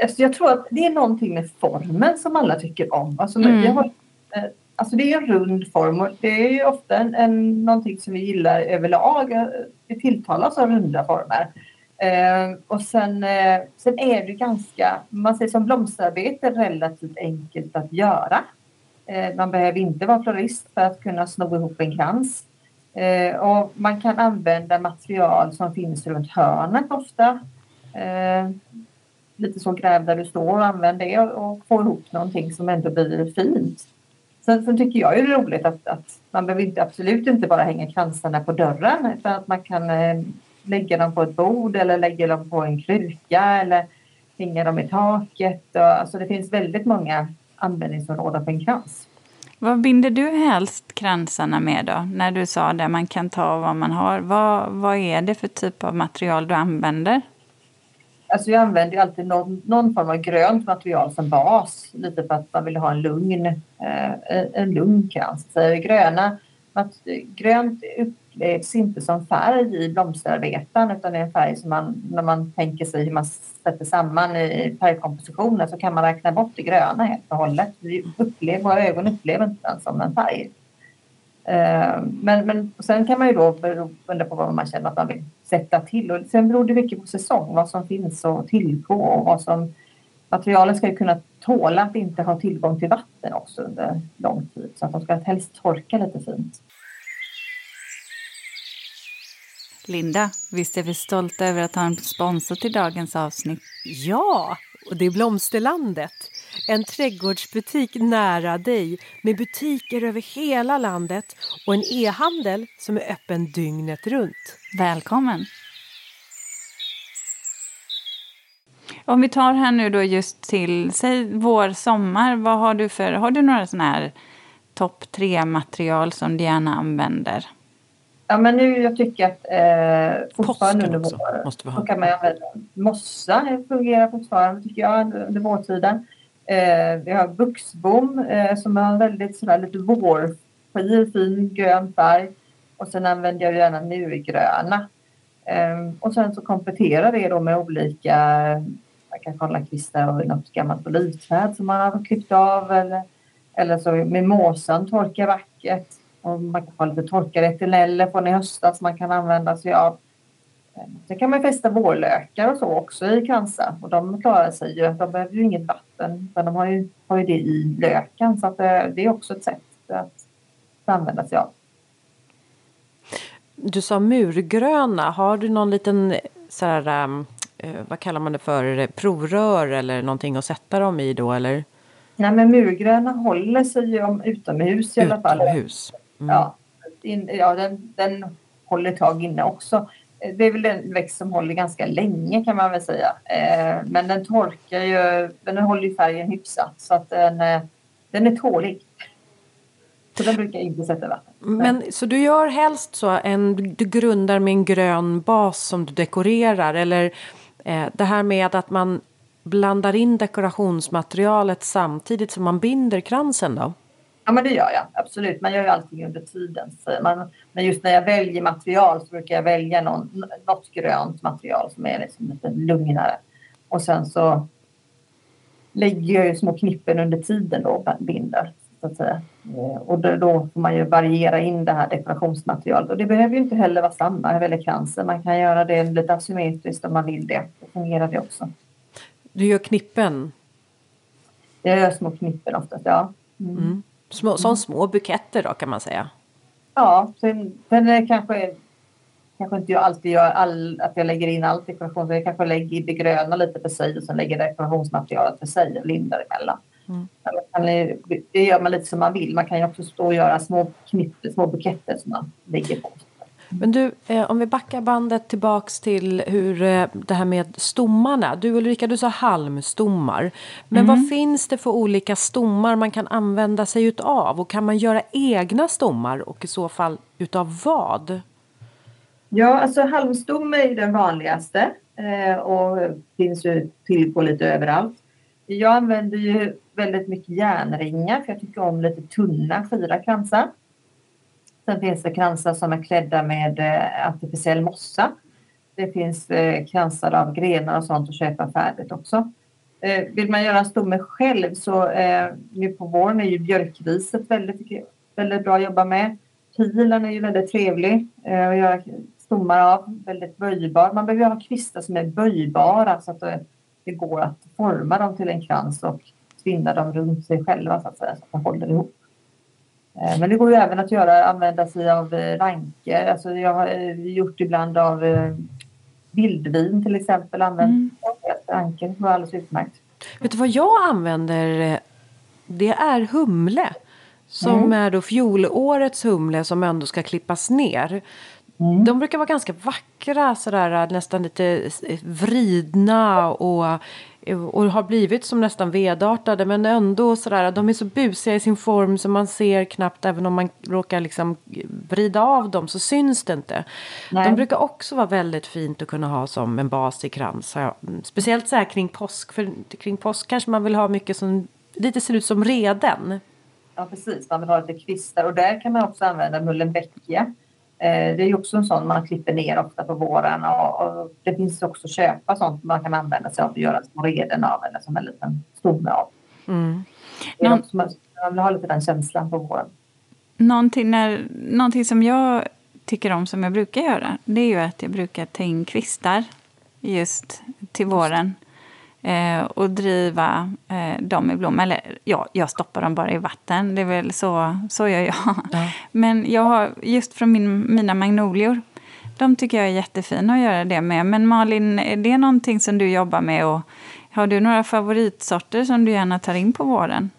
Alltså jag tror att det är någonting med formen som alla tycker om. Alltså, Mm. jag har, eh, alltså det är en rund form och det är ju ofta en, en, någonting som vi gillar överlag. Eh, Vi tilltalas av runda former. Eh, och sen, eh, sen är det ganska, man säger som blomsterarbete, relativt enkelt att göra. Eh, man behöver inte vara florist för att kunna sno ihop en krans. Eh, och man kan använda material som finns runt hörnet ofta. Lite så gräv där du står och använd det och, och få ihop någonting som ändå blir fint. Sen, sen tycker jag ju det är roligt att, att man behöver inte, absolut inte bara hänga kransarna på dörren utan att man kan eh, lägga dem på ett bord eller lägga dem på en kruka eller hänga dem i taket. Och, alltså det finns väldigt många användningsområden för en krans. Vad binder du helst kransarna med då? När du sa det, man kan ta vad man har. Vad, vad är det för typ av material du använder? Alltså jag använder ju alltid någon, någon form av grönt material som bas. Lite för att man vill ha en lugn, eh, en lugn krans. Så gröna, att, grönt upplevs inte som färg i blomsterarbeten utan det är en färg som man, när man tänker sig hur man sätter samman i färgkompositionen så kan man räkna bort det gröna helt och hållet. Vi upplever, våra ögon upplever inte den som en färg. Eh, Men, men sen kan man ju då beroende på vad man känner att man vill sätta till. Och sen beror det mycket på säsong, vad som finns att tillgå och vad som... Materialen ska ju kunna tåla att inte ha tillgång till vatten också under lång tid. Så att de ska helst torka lite fint. Linda, visst är vi stolta över att ha en sponsor till dagens avsnitt? Ja, och det är Blomsterlandet. En trädgårdsbutik nära dig med butiker över hela landet och en e-handel som är öppen dygnet runt. Välkommen! Om vi tar här nu då just till, säg vår, sommar, vad har du för, har du några sådana här topp tre material som du gärna använder? Ja, men nu jag tycker att eh, fortfarande under också vår, måste vi så kan man använda mossa. Det fungerar fortfarande tycker jag under vårtiden. Eh, vi har buxbom eh, som har en väldigt sådär lite vårskir, fin grön färg. Och sen använder jag gärna murgröna. Eh, och sen så kompletterar det då med olika, man kan kolla kvistar och något gammalt olivträd som man har klippt av eller, eller så mimosan torkar vackert. Och man kan ha lite torkade etyleller från i höstas man kan använda sig av. Sen kan man fästa vårlökar och så också i kransar och de klarar sig ju. De behöver ju inget vatten utan de har ju, har ju det i löken så att eh, det, det är också ett sätt att använda sig av. Du sa murgröna. Har du någon liten så här, um, eh, vad kallar man det för, provrör eller någonting att sätta dem i då eller? Nej men murgröna håller sig ju om utomhus i alla fall. Utomhus. Mm. Ja, in, ja den, den håller tag inne också. Det är väl en växt som håller ganska länge kan man väl säga. Eh, men den torkar ju, den håller ju färgen hyfsat så att den, eh, den är tålig. Så den brukar jag inte sätta vatten. Men så du gör helst så en, du grundar med en grön bas som du dekorerar eller eh, det här med att man blandar in dekorationsmaterialet samtidigt som man binder kransen då? Ja men det gör jag absolut. Man gör ju allting under tiden. Så man, men just när jag väljer material så brukar jag välja någon, något grönt material som är liksom lite lugnare. Och sen så lägger jag ju små knippen under tiden då binder. Så att säga. Eh, Och då, får man ju variera in det här dekorationsmaterialet. Och det behöver ju inte heller vara samma över hela kransen. Man kan göra det lite asymmetriskt om man vill det. Då fungerar det också. Du gör knippen, Jag gör små knippen oftast, ja. Mm. mm. Små, som små buketter då kan man säga. Ja, sen, sen är det kanske, kanske inte jag alltid gör all, att jag lägger in allt dekoration. Så jag kanske lägger det gröna lite för sig och sen lägger dekorationsmaterialet för sig och lindar emellan. Mm. Det gör man lite som man vill. Man kan ju också stå och göra små knipp, små buketter som man lägger på. Men du, eh, om vi backar bandet tillbaks till hur eh, det här med stommarna. Du Ulrika, du sa halmstommar. Men vad finns det för olika stommar man kan använda sig utav? Och kan man göra egna stommar och i så fall utav vad? Ja, alltså halmstomme är den vanligaste eh, och finns ju till på lite överallt. Jag använder ju väldigt mycket järnringar för jag tycker om lite tunna skira kransar. Sen finns det kransar som är klädda med eh, artificiell mossa. Det finns eh, kransar av grenar och sånt att köpa färdigt också. Eh, vill man göra en stomme själv så nu på våren är ju björkriset väldigt, väldigt bra att jobba med. Pilen är ju väldigt trevlig att göra stommar av, väldigt böjbar. Man behöver ha kvistar som är böjbara så att det, det går att forma dem till en krans och tvinna dem runt sig själva så att säga så att de håller ihop. Eh, men det går ju även att göra, använda sig av eh, ranker. Alltså jag har eh, gjort ibland av vildvin till exempel. Använt mm. ranker, det var alldeles utmärkt. Vet du vad jag använder? Det är humle. Som mm. är då fjolårets humle som ändå ska klippas ner. Mm. De brukar vara ganska vackra, sådär, nästan lite vridna och och har blivit som nästan vedartade men ändå sådär, de är så busiga i sin form så man ser knappt, även om man råkar liksom vrida av dem så syns det inte. Nej. De brukar också vara väldigt fint att kunna ha som en bas i krans. Speciellt så här kring påsk, för kring påsk kanske man vill ha mycket som lite ser ut som reden. Ja precis, man vill ha lite kvistar och där kan man också använda mullenbeckia det är också en sån man klipper ner ofta på våren och, det finns också att köpa sånt man kan använda sig av och göra små reden av eller som en liten stomme av. Mm. Någon... Man, man vill ha lite den känslan på våren. Någonting, när, någonting som jag tycker om som jag brukar göra det är ju att jag brukar ta in kvistar just till våren eh, och driva eh, dem i blom. Eller ja, jag stoppar dem bara i vatten. Det är väl så, så gör jag. Ja. Men jag har just från min, mina magnolior. De tycker jag är jättefina att göra det med. Men Malin, är det någonting som du jobbar med? Och har du några favoritsorter som du gärna tar in på våren?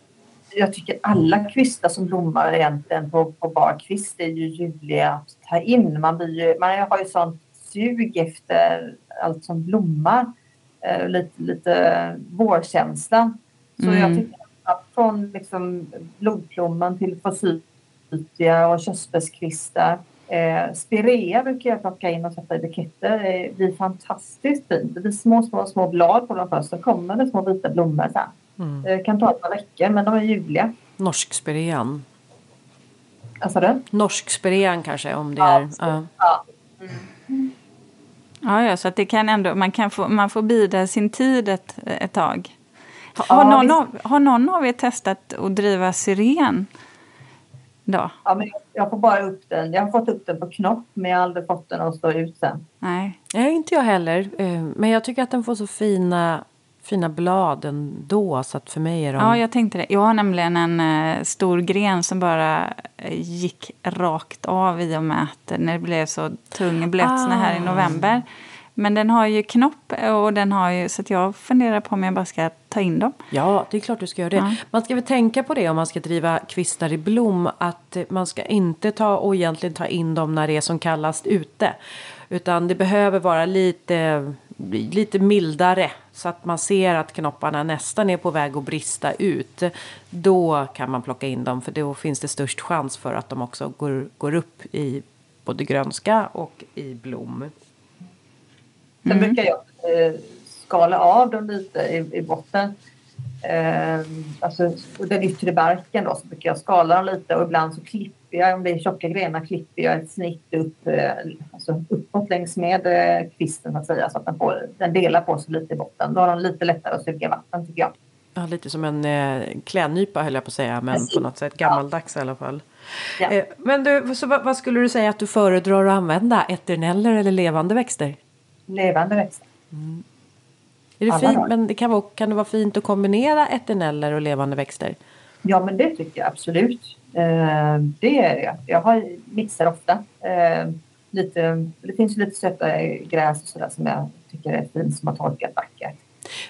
Jag tycker alla kvistar som blommar egentligen på, på bar kvist är ju ljuvliga att ta in. Man, blir ju, man har ju sånt sug efter allt som blommar eh, lite, lite vårkänsla. Så mm. jag tycker att från liksom blodplomman till fossytia och körsbärskvistar Eh, spirea brukar jag plocka in och sätta i buketter. Det blir fantastiskt fint. Det blir små, små, små blad på dem först. Så kommer det små vita blommor sen. Mm. Det kan ta ett par veckor men de är ljuvliga. Norsk spirean. Alltså det? Norsk spirean kanske om det ja, är. Ja. ja. Mm. Ja, ja, så att det kan ändå, man, kan få, man får bida sin tid ett, ett tag. Har, ja, någon av, har någon av er testat att driva syren? Då? Ja, men jag får bara upp den. Jag har fått upp den på knopp men jag har aldrig fått den att stå ut sen. Nej, Nej inte jag heller. Eh, men jag tycker att den får så fina fina blad ändå så att för mig är de... Ja, jag tänkte det. Jag har nämligen en uh, stor gren som bara uh, gick rakt av i och med att när det blev så tung blötsnö ah. här i ah. november. Men den har ju knopp och den har ju, så att jag funderar på om jag bara ska ta in dem. Ja, det är klart du ska göra det. Ja. Man ska väl tänka på det om man ska driva kvistar i blom att man ska inte ta och egentligen ta in dem när det är som kallast ute. Utan det behöver vara lite, lite mildare så att man ser att knopparna nästan är på väg att brista ut. Då kan man plocka in dem för då finns det störst chans för att de också går, går upp i både grönska och i blom. Sen brukar jag eh, skala av dem lite i, i botten. Eh, alltså den yttre barken då så brukar jag skala dem lite och ibland så klipper jag, om det är tjocka grenar klipper jag ett snitt upp, eh, alltså uppåt längs med eh, kvisten så att säga så att den, får, den delar på sig lite i botten. Då har de lite lättare att suga vatten tycker jag. Ja, lite som en eh, klädnypa höll jag på att säga men Precis. på något sätt gammaldags ja. i alla fall. Ja. Eh, men du, så vad, vad, skulle du säga att du föredrar att använda? Eterneller eller levande växter? Levande växter. Mm. Är det fint, men det kan, vara, kan det vara fint att kombinera eterneller och levande växter? Ja, men det tycker jag absolut. Eh, det är det. Jag har mixar ofta. Eh, lite, det finns lite söta gräs och sådär som jag tycker är fint som har torkat vackert.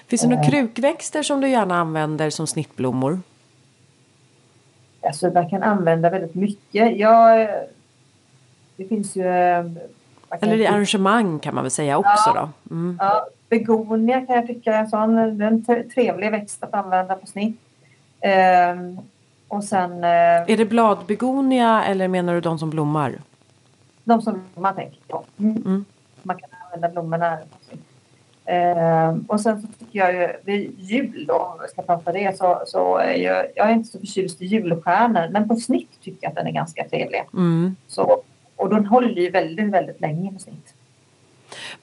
Finns det några eh. krukväxter som du gärna använder som snittblommor? Alltså man kan använda väldigt mycket. Jag, det finns ju... Eller i arrangemang kan man väl säga också ja, då? Mm. Ja, begonia kan jag tycka är en sån. Det är en trevlig växt att använda på snitt. Och sen... Eh, är det bladbegonia eller menar du de som blommar? De som man tänker på. Mm. Mm. Man kan använda blommorna. Eh, och sen så tycker jag ju vid jul då, om vi ska prata det, så, så är jag, jag är inte så förtjust i julstjärnor, men på snitt tycker jag att den är ganska trevlig. Mm. Så, och den håller ju väldigt, väldigt länge på snitt.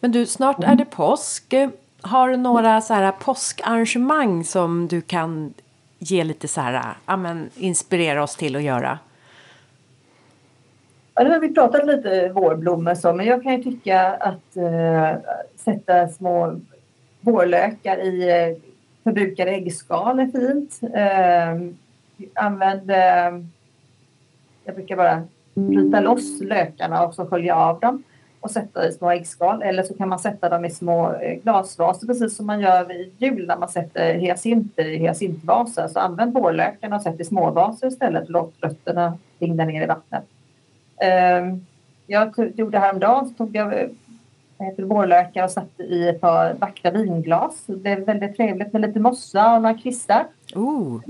Men du, snart är det påsk. Har du några så här påskarrangemang som du kan ge lite så här, ja men inspirera oss till att göra? Ja, nu har vi pratat lite vårblommor så, men jag kan ju tycka att eh, sätta små vårlökar i eh, förbrukade äggskal är fint. Eh, använd... Eh, jag brukar bara bryta loss lökarna och så skölja av dem och sätta i små äggskal. Eller så kan man sätta dem i små eh, glasvaser precis som man gör vid jul när man sätter hyacinter i hyacintvaser. Så använd vårlökarna och sätt i småvaser istället och låt rötterna ringna ner i vattnet. Ehm, jag gjorde häromdagen så tog jag vårlökar och satte i ett par vackra vinglas. Det är väldigt trevligt med lite mossa och några kvistar. Oh.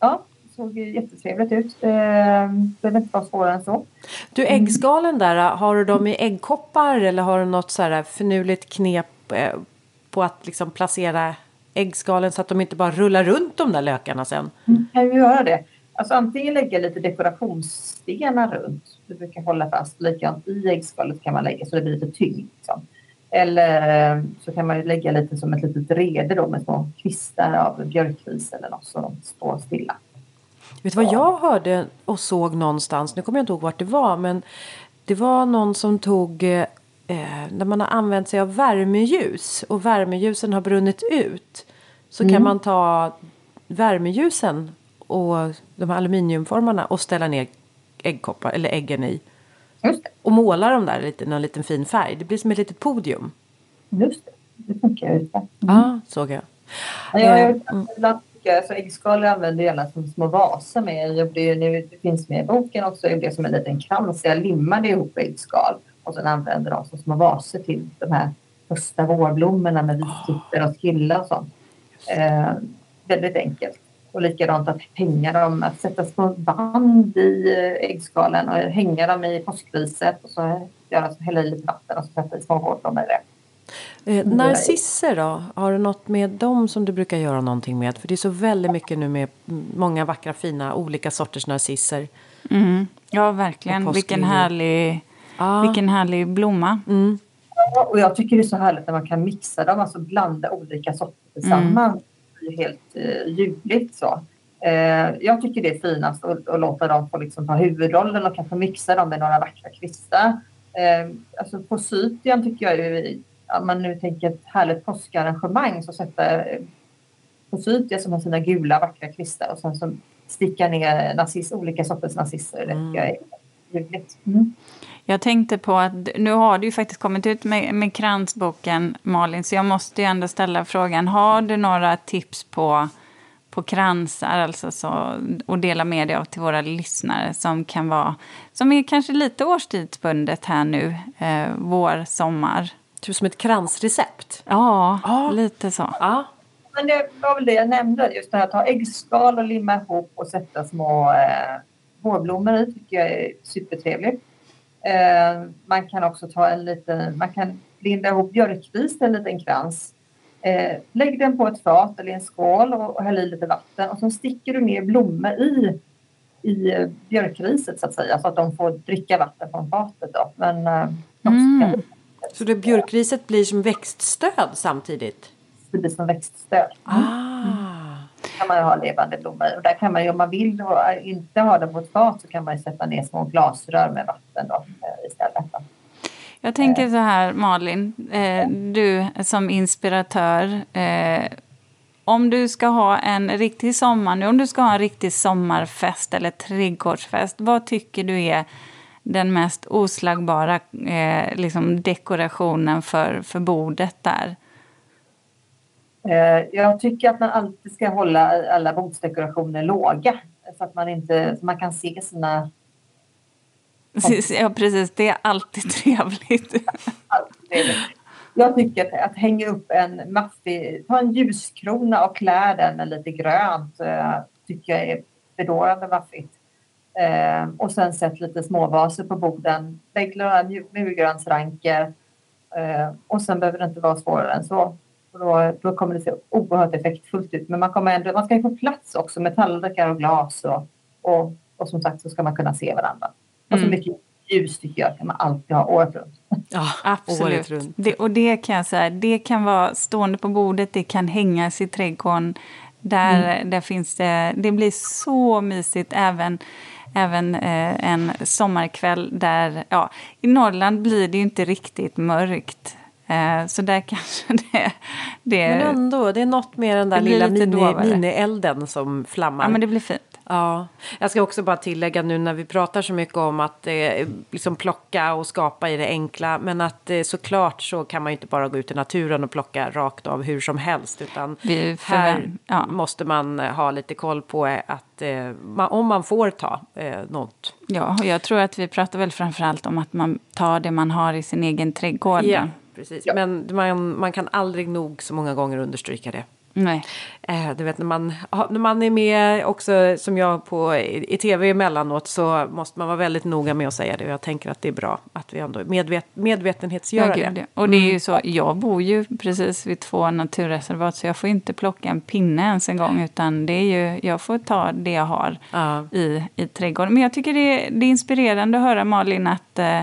Ja, såg jättetrevligt ut. Ehm, det behöver inte vara svårare än så. Du, äggskalen där, har du dem i äggkoppar eller har du något så här finurligt knep eh, på att liksom placera äggskalen så att de inte bara rullar runt de där lökarna sen? Mm, kan ju göra det. Alltså antingen lägga lite dekorationsstenar runt. Du brukar hålla fast likadant i äggskalet kan man lägga så det blir lite tyngd. Liksom. Eller eh, så kan man lägga lite som ett litet rede då med små kvistar av björkris eller något så de står stilla. Vet du vad jag hörde och såg någonstans, nu kommer jag inte ihåg vart det var, men det var någon som tog eh, när man har använt sig av värmeljus och värmeljusen har brunnit ut så mm. kan man ta värmeljusen och de här aluminiumformarna och ställa ner äggkoppar eller äggen i. Och måla dem där lite, någon liten fin färg. Det blir som ett litet podium. Just det, det funkar. Ja, mm. ah, såg jag. Ja, jag eh, mm. Så äggskal använder jag gärna som små vaser med. Jag blir, nu, det finns med i boken också. Jag blev som en liten krans. Jag limmade ihop äggskal och sen använder dem som små vaser till de här första vårblommorna med vitklippor och skilla och sånt. Eh, väldigt enkelt. Och likadant att hänga dem, att sätta små band i eh, äggskalen och hänga dem i påskriset och så göra så, hälla i lite vatten och så sätta i små hårtrådar i det. Eh, narcisser då? Har du något med dem som du brukar göra någonting med? För det är så väldigt mycket nu med många vackra fina olika sorters narcisser. Mm. Ja, verkligen. Vilken härlig, ah. vilken härlig blomma. Mm. Ja, och jag tycker det är så härligt när man kan mixa dem, alltså blanda olika sorter tillsammans. Mm blir helt eh, ljuvligt så. Eh, jag tycker det är finast att, att låta dem få liksom ta huvudrollen och kanske mixa dem med några vackra kvistar. Eh, alltså på Cypern tycker jag ju, om man nu tänker ett härligt påskarrangemang så sätta eh, Cypern som har sina gula vackra kvistar och sen så sticka ner nazist, olika sorters nazister. Det tycker jag är ljuvligt. Mm. Jag tänkte på att nu har du ju faktiskt kommit ut med, med kransboken Malin, så jag måste ju ändå ställa frågan, har du några tips på, på kransar alltså så, och dela med dig av till våra lyssnare som kan vara, som är kanske lite årstidsbundet här nu, eh, vår, sommar? Typ som ett kransrecept? Ja, ah. lite så. Ah. Men det var väl det jag nämnde, just det här att ta äggskal och limma ihop och sätta små eh, vårblommor i tycker jag är supertrevligt. Eh, man kan också ta en liten, man kan linda ihop björkris till en liten krans. Eh, lägg den på ett fat eller en skål och, och häll i lite vatten och så sticker du ner blommor i, i björkriset så att säga så att de får dricka vatten från fatet. Då. Men, eh, mm. Så det björkriset blir som växtstöd samtidigt? Det blir som växtstöd. Ah kan man ha levande blommor och där kan man ju om man vill och inte ha det på ett fat så kan man ju sätta ner små glasrör med vatten då, eh, istället. Då. Jag tänker så här Malin, eh, du som inspiratör. Eh, om du ska ha en riktig sommar nu, om du ska ha en riktig sommarfest eller trädgårdsfest, vad tycker du är den mest oslagbara eh, liksom dekorationen för, för bordet där? Eh, jag tycker att man alltid ska hålla alla bordsdekorationer låga så att man inte man kan se sina... Ja, precis. Det är alltid trevligt. Jag tycker att, att hänga upp en maffig, ta en ljuskrona och klä den med lite grönt eh, tycker jag är bedårande maffigt. Eh, och sen sätt lite småvaser på borden. Lägg några murgrönsranker. Eh, och sen behöver det inte vara svårare än så Och då, då kommer det se oerhört effektfullt ut. Men man, kommer ändå, man ska ju få plats också med tallrikar och glas och, och, och som sagt så ska man kunna se varandra. Och så Mm. mycket ljus tycker jag kan man alltid ha året runt. Ja, Absolut. runt. Det, och det kan jag säga, det kan vara stående på bordet, det kan hängas i trädgården. Där, där finns det, det blir så mysigt även, även eh, en sommarkväll där, ja, i Norrland blir det ju inte riktigt mörkt. Eh, så där kanske det, det, Men ändå, det är något med den där lilla mini, mini-elden som flammar. ja, men det blir fint. Ja, jag ska också bara tillägga nu när vi pratar så mycket om att eh, liksom plocka och skapa i det enkla. Men att eh, såklart så kan man ju inte bara gå ut i naturen och plocka rakt av hur som helst. Utan Vi här ja. måste man eh, ha lite koll på eh, att eh, man, om man får ta eh, något. Ja, och jag tror att vi pratar väl framförallt om att man tar det man har i sin egen trädgård. Ja, precis. Ja. Men man, man kan aldrig nog så många gånger understryka det. Nej. Eh, du vet när man, när man är med också som jag på, i, i tv emellanåt så måste man vara väldigt noga med att säga det. Och jag tänker att det är bra att vi ändå medvet, medvetenhetsgör Ja, det. Och det är ju så, jag bor ju precis vid två naturreservat så jag får inte plocka en pinne ens en gång utan det är ju, jag får ta det jag har Ja. i, i trädgården. Men jag tycker det är, det är inspirerande att höra Malin att, eh,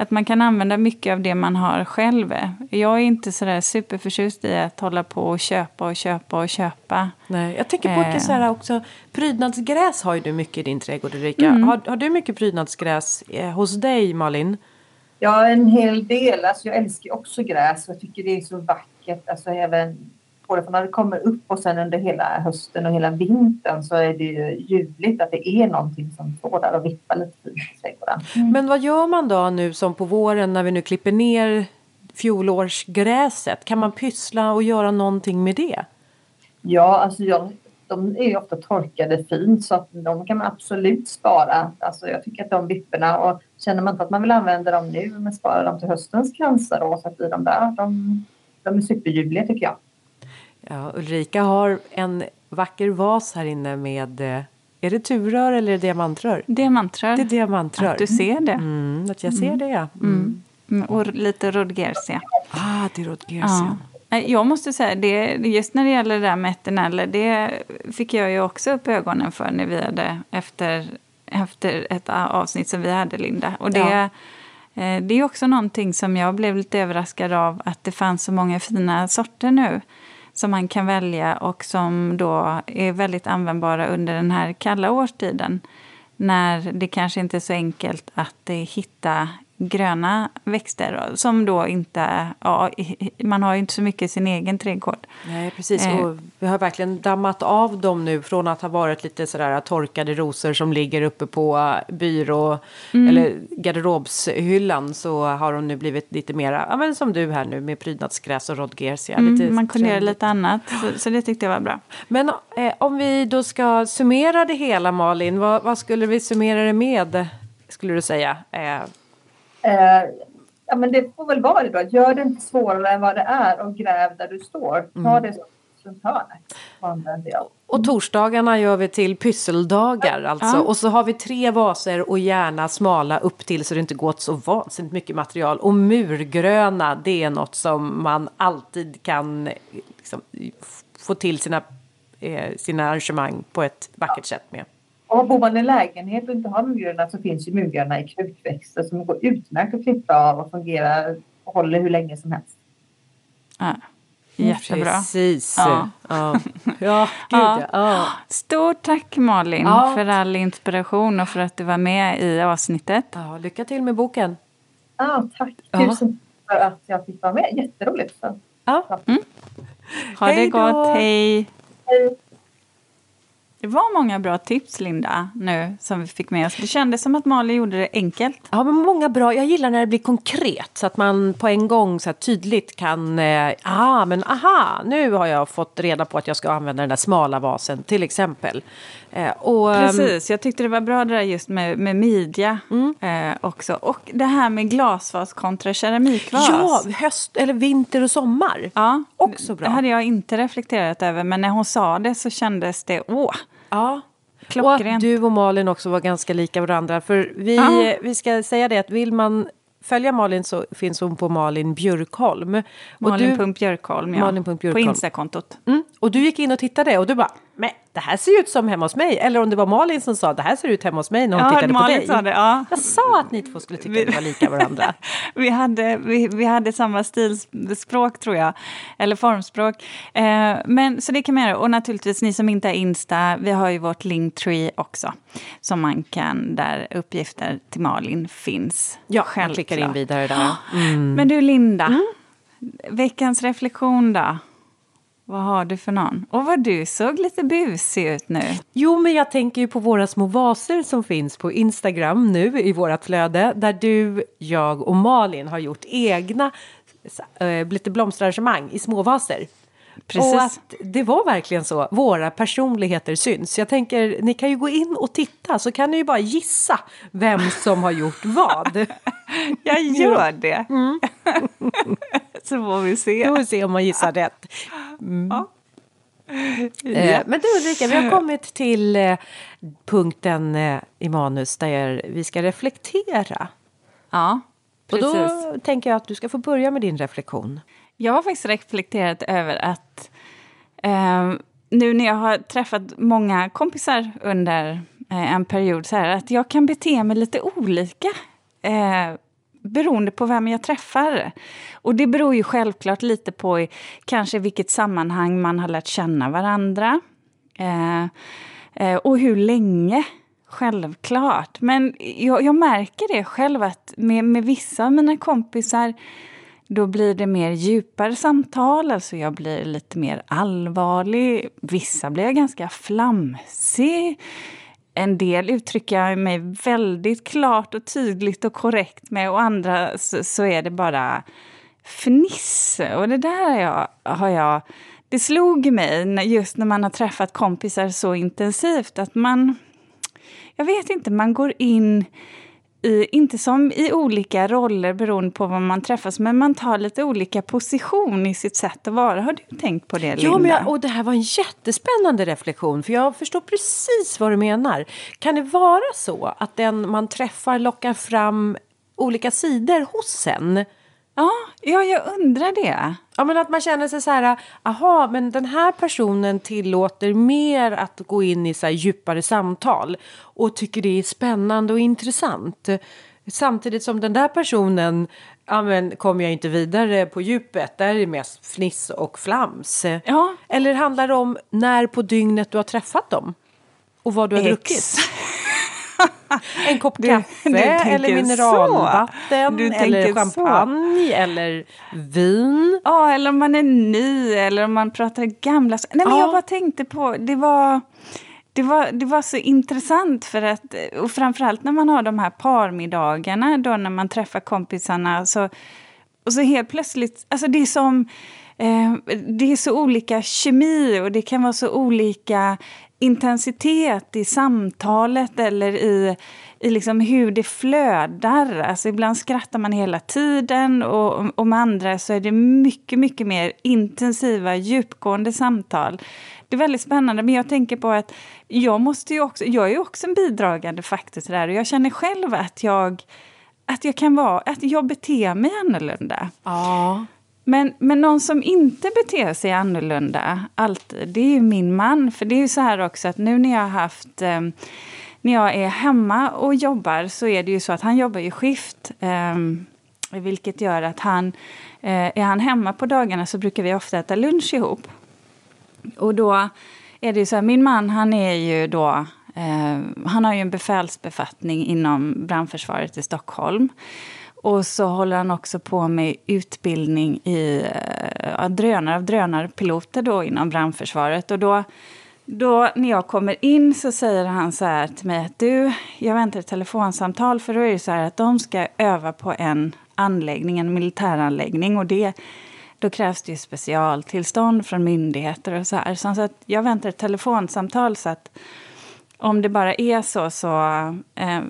att man kan använda mycket av det man har själv. Jag är inte sådär superförtjust i att hålla på och köpa och köpa och köpa. Nej, jag tänker på Eh. eh. så här också, prydnadsgräs har ju du mycket i din trädgård Ulrika. Mm. Har, har du mycket prydnadsgräs eh, hos dig Malin? Ja, en hel del. Alltså, jag älskar också gräs och jag tycker det är så vackert. Alltså, även både för när det kommer upp och sen under hela hösten och hela vintern så är det ju ljuvligt att det är någonting som står där och vippar lite i trädgården. Men vad gör man då nu som på våren när vi nu klipper ner fjolårsgräset? Kan man pyssla och göra någonting med det? Ja, alltså jag, de är ju ofta torkade fint så att de kan man absolut spara. Alltså jag tycker att de vipporna och känner man inte att man vill använda dem nu men spara dem till höstens kransar och sätta i dem där. De, de är superljuvliga tycker jag. Ja, Ulrika har en vacker vas här inne med, eh, är det turrör eller är det diamantrör? Diamantrör. Det är diamantrör. Att du ser det. Mm, att jag ser det ja. Mm. Mm, Och lite rodgersia. Ah, det är Rodgers Ja. Jag måste säga, det, just när det gäller det där med eterneller, det fick jag ju också upp ögonen för när vi hade, efter, efter ett avsnitt som vi hade, Linda. Och det, Ja. eh, det är också någonting som jag blev lite överraskad av, att det fanns så många fina sorter nu som man kan välja och som då är väldigt användbara under den här kalla årstiden. När det kanske inte är så enkelt att hitta gröna växter som då inte... Ja, man har ju inte så mycket i sin egen trädgård. Nej, precis. Eh. Och vi har verkligen dammat av dem nu från att ha varit lite sådär torkade rosor som ligger uppe på eh, byrå Mm. eller garderobshyllan så har de nu blivit lite mera, ja men som du här nu med prydnadsgräs och rodgersia. Mm, man kunde göra lite annat, så, så det tyckte jag var bra. Men eh, om vi då ska summera det hela Malin, vad, vad skulle vi summera det med? Skulle du säga? Eh, Eh, ja, men det får väl vara det då. Gör det inte svårare än vad det är och gräv där du står. Ta det som runt hörnet. Och torsdagarna gör vi till pysseldagar alltså. Ja. Och så har vi tre vaser och gärna smala upp till så det inte går åt så vansinnigt mycket material. Och murgröna, det är något som man alltid kan liksom, få till sina, eh, sina arrangemang på ett vackert sätt med. Och bor man i lägenhet och inte har murgröna så finns ju murgröna i krukväxter som går utmärkt att klippa av och fungerar och håller hur länge som helst. Ja, jättebra. Precis. Ja. Ja, ja gud Ja. ja. ja. Stort tack Malin Ja. för all inspiration och för att du var med i avsnittet. ja lycka till med boken. Ah, tack! Ja. Tusen tack för att jag fick vara med. Jätteroligt. Så. Ja. Ha Hej det då. gott, hej! Hej. Det var många bra tips, Linda, nu som vi fick med oss. Det kändes som att Malin gjorde det enkelt. Ja, men många bra. Jag gillar när det blir konkret så att man på en gång så här tydligt kan... Eh, ah, men aha, nu har jag fått reda på att jag ska använda den där smala vasen till exempel. Eh, och, ehm, Precis, jag tyckte det var bra det där just med, med midja Mm. eh, också. Och det här med glasvas kontra keramikvas. Ja, höst eller vinter och sommar. ja, också bra. Det hade jag inte reflekterat över, men när hon sa det så kändes det, åh, Ja. Och Klockrent. att du och Malin också var ganska lika varandra. För vi, Ja. vi ska säga det att vill man följa Malin så finns hon på Malin Björkholm. Och Malin.Björkholm, ja. Malin.Björkholm. På Instakontot. Mm, och du gick in och tittade och du bara, men det här ser ut som hemma hos mig. Eller om det var Malin som sa, det här ser ut hemma hos mig när hon Ja, tittade Malin på dig. sa det, ja. Jag sa att ni två skulle tycka att det var lika varandra. vi, hade, vi, vi hade samma stilspråk, tror jag. Eller formspråk. Eh, men, så det kan man göra. Och naturligtvis, ni som inte har Insta, vi har ju vårt Linktree också. Som man kan, där uppgifter till Malin finns. Ja, jag klickar in Självklart. vidare där. Mm. Men du, Linda. Veckans reflektion då? Vad har du för någon? Och vad du såg lite busig ut nu. Jo, men jag tänker ju på våra små vaser som finns på Instagram nu i vårat flöde. Där du, jag och Malin har gjort egna äh, lite blomsterarrangemang i småvaser. Precis. Och att det var verkligen så. Våra personligheter syns. Jag tänker, ni kan ju gå in och titta så kan ni ju bara gissa vem som har gjort vad. Jag gör det. så får vi se. Då får vi se om man gissar rätt. Ja. Eh, Men du Ulrika, vi har kommit till eh, punkten eh, i manus där vi ska reflektera. Ja, Och precis. då tänker jag att du ska få börja med din reflektion. Jag har faktiskt reflekterat över att eh, nu när jag har träffat många kompisar under eh, en period så här, att jag kan bete mig lite olika eh, beroende på vem jag träffar. Och det beror ju självklart lite på i, kanske vilket sammanhang man har lärt känna varandra. Eh, eh, och hur länge, självklart. Men jag, jag märker det själv att med, med vissa av mina kompisar då blir det mer djupare samtal, alltså jag blir lite mer allvarlig. Vissa blir jag ganska flamsig. En del uttrycker jag mig väldigt klart och tydligt och korrekt med och andra så, så är det bara fniss. Och det där har jag, har jag... Det slog mig just när man har träffat kompisar så intensivt att man... Jag vet inte, man går in i, inte som i olika roller beroende på vad man träffas, men man tar lite olika position i sitt sätt att vara. Har du tänkt på det, Linda? Ja, men jag, och det här var en jättespännande reflektion för jag förstår precis vad du menar. Kan det vara så att den man träffar lockar fram olika sidor hos en? Ja, ja, jag undrar det. Ja, men att man känner sig så här, aha, men den här personen tillåter mer att gå in i så djupare samtal och tycker det är spännande och intressant. Samtidigt som den där personen, ja men kommer jag inte vidare på djupet, där är det mest fniss och flams. Ja. Eller handlar det om när på dygnet du har träffat dem? Och vad du har Ex. druckit? En kopp kaffe du eller mineralvatten eller tänker så. champagne eller vin. Ja, eller om man är ny eller om man pratar gamla. Nej, men Ja. jag bara tänkte på, det var, det, var, det var så intressant för att, och framförallt när man har de här parmiddagarna då när man träffar kompisarna så, och så helt plötsligt, alltså det är som, eh, det är så olika kemi och det kan vara så olika intensitet i samtalet eller i, i liksom hur det flödar. Alltså ibland skrattar man hela tiden och, och med andra så är det mycket, mycket mer intensiva, djupgående samtal. Det är väldigt spännande, men jag tänker på att jag måste ju också, jag är ju också en bidragande faktor till det här och jag känner själv att jag, att jag kan vara, att jag beter mig annorlunda. Ja. Men, men någon som inte beter sig annorlunda alltid, det är ju min man. För det är ju så här också att nu när jag har haft... Eh, när jag är hemma och jobbar så är det ju så att han jobbar ju skift. Eh, vilket gör att han... Eh, är han hemma på dagarna så brukar vi ofta äta lunch ihop. Och då är det ju så här, min man han är ju då... Eh, han har ju en befälsbefattning inom brandförsvaret i Stockholm. Och så håller han också på med utbildning i uh, drönare, av drönarpiloter då inom brandförsvaret. Och då, då när jag kommer in så säger han så här till mig att du, jag väntar ett telefonsamtal för då är det så här att de ska öva på en anläggning, en militäranläggning och det då krävs det ju specialtillstånd från myndigheter och så här. Så han sa att jag väntar ett telefonsamtal så att om det bara är så så, eh,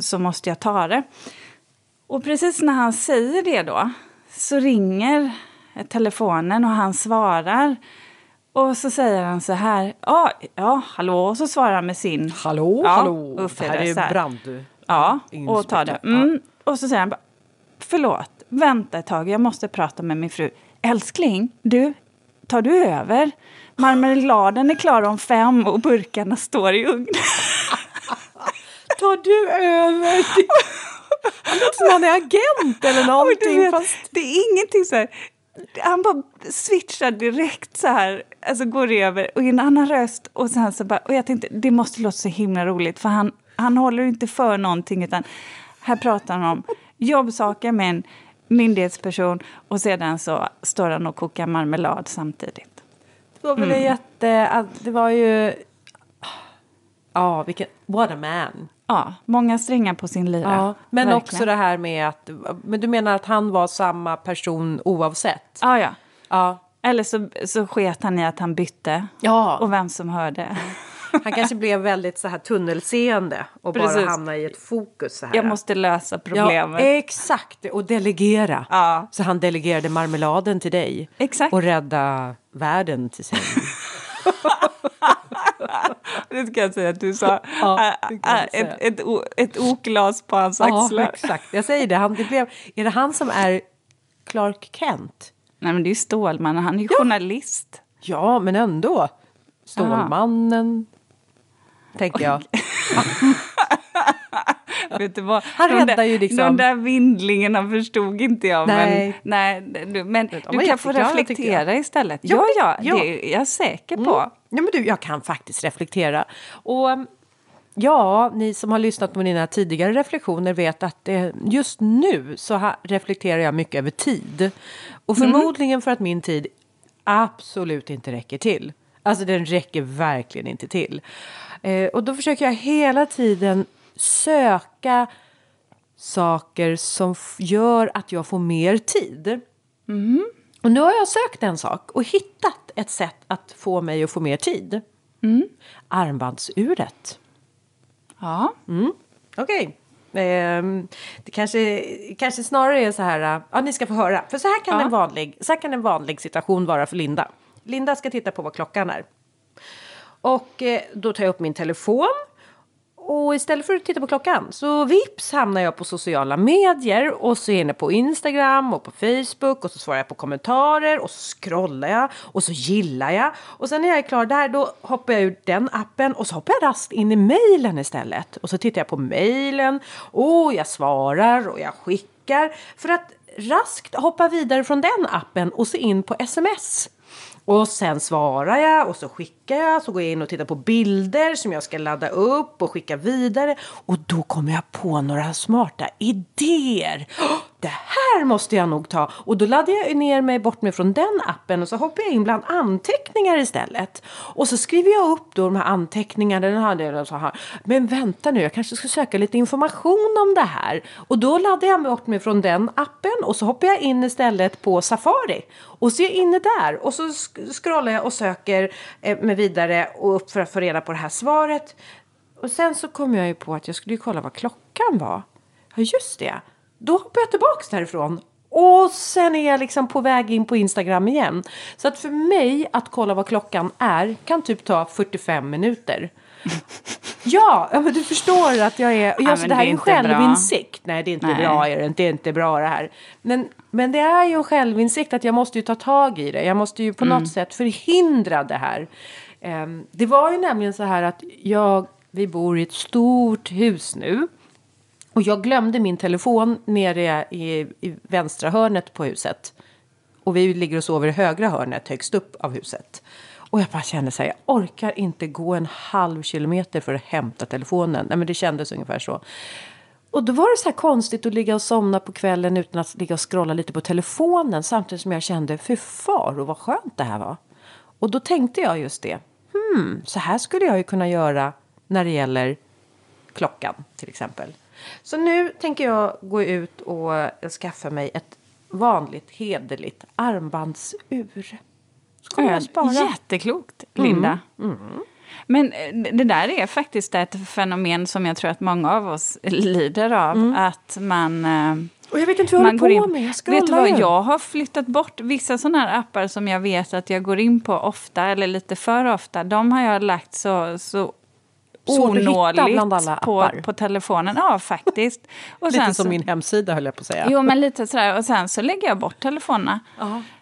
så måste jag ta det. Och precis när han säger det då så ringer telefonen och han svarar. Och så säger han så här, ja, ja hallå, och så svarar han med sin... Hallå, Ja, hallå, Uffe det här är brand... Ja, och tar det. Mm. Och så säger han förlåt, vänta ett tag, jag måste prata med min fru. Älskling, du, tar du över? Marmeladen är klar om fem och burkarna står i ugnen. Tar du över? Han låter som han är agent eller någonting. Vet, fast... Det är ingenting så här. Han bara switchar direkt så här, alltså går över och i en annan röst. Och sen så bara, och jag tänkte, det måste låta så himla roligt för han, han håller inte för någonting utan här pratar han om jobbsaker med en myndighetsperson och sedan så står han och kokar marmelad samtidigt. Det var väl Mm. jätte... Det var ju... Ja, vilken... What a man. Ja, många strängar på sin lyra. Ja, men Verkligen. också det här med att... Men du menar att han var samma person oavsett? Ja, ja. Ja. Eller så, så sket han i att han bytte. Ja. Och vem som hörde. Han kanske blev väldigt så här tunnelseende och bara Precis. hamnade i ett fokus så här. Jag måste lösa problemet. Ja, exakt. Och delegera. Ja. Så han delegerade marmeladen till dig. Exakt. Och rädda världen till sig. Det ska jag säga att du sa. Ja, Ä- det kan ä- jag säga. ett, ett, ett okglas på hans ja, axlar. exakt. Jag säger det. Han, det blev, är det han som är Clark Kent? Nej, men det är ju Stålmannen. Han är ju journalist. Ja, men ändå. Stålmannen. Tänker jag. Vet du vad? Han räddar där- ju liksom- De där vindlingarna förstod inte jag. Nej. Men, nej, du, men du kan få reflektera istället. Ja, Ja, ja, ja. det är jag säker på. Ja, men du, jag kan faktiskt reflektera. Och um, ja, ni som har lyssnat på mina tidigare reflektioner vet att eh, just nu så reflekterar jag mycket över tid. Och förmodligen för att min tid absolut inte räcker till. Alltså den räcker verkligen inte till. Eh, och då försöker jag hela tiden söka saker som gör att jag får mer tid. Och nu har jag sökt en sak och hittat ett sätt att få mig att få mer tid. Armbandsuret. Ja. Okej. Ehm, det kanske, kanske snarare är så här, äh, ja ni ska få höra. För så här kan, Ja. en, vanlig, så kan en vanlig situation vara för Linda. Linda ska titta på vad klockan är. Och eh, då tar jag upp min telefon. Och istället för att titta på klockan så vips hamnar jag på sociala medier och så är jag inne på Instagram och på Facebook och så svarar jag på kommentarer och så scrollar jag och så gillar jag. Och sen när jag är klar där då hoppar jag ur den appen och så hoppar jag raskt in i mejlen istället. Och så tittar jag på mejlen och jag svarar och jag skickar för att raskt hoppa vidare från den appen och se in på sms. Och sen svarar jag och så skickar jag, så går jag in och tittar på bilder som jag ska ladda upp och skicka vidare. Och då kommer jag på några smarta idéer. Det här måste jag nog ta. Och då laddar jag ner mig bort mig från den appen och så hoppar jag in bland anteckningar istället. Och så skriver jag upp då de här anteckningarna. Den hade jag så här. Men vänta nu, jag kanske ska söka lite information om det här. Och då laddar jag bort mig från den appen och så hoppar jag in istället på Safari. Och så är jag inne där och så scrollar jag och söker eh, mig vidare och upp för att få reda på det här svaret. Och sen så kom jag ju på att jag skulle ju kolla vad klockan var. Ja, just det. Då hoppar jag tillbaks därifrån. Och sen är jag liksom på väg in på Instagram igen. Så att för mig att kolla vad klockan är kan typ ta 45 minuter. Ja, men du förstår att jag är... Ja, så det här är är en inte bra. självinsikt. Nej, det är inte Nej. bra. Är det, inte, det är inte bra det här. Men, men det är ju en självinsikt att jag måste ju ta tag i det. Jag måste ju på Mm. något sätt förhindra det här. Ehm, det var ju nämligen så här att jag, vi bor i ett stort hus nu. Och jag glömde min telefon nere i, i vänstra hörnet på huset. Och vi ligger och sover i högra hörnet högst upp av huset. Och jag bara kände så här, jag orkar inte gå en halv kilometer för att hämta telefonen. Nej men det kändes ungefär så. Och då var det så här konstigt att ligga och somna på kvällen utan att ligga och scrolla lite på telefonen. Samtidigt som jag kände, fy far och vad skönt det här var. Och då tänkte jag just det. Hmm, så här skulle jag ju kunna göra när det gäller klockan till exempel. Så nu tänker jag gå ut och skaffa mig ett vanligt hederligt armbandsur. Så kommer jag spara. Jätteklokt, Linda. Men eh, det där är faktiskt ett fenomen som jag tror att många av oss lider av. Att man... eh, Och jag vet inte vad jag håller på in, med. Jag vet du vad, jag har flyttat bort vissa sådana här appar som jag vet att jag går in på ofta eller lite för ofta. De har jag lagt så, så onåligt bland alla på, på telefonen. Ja, faktiskt. Och Lite som så, min hemsida höll jag på att säga. Jo, men lite sådär. Och sen så lägger jag bort telefonerna.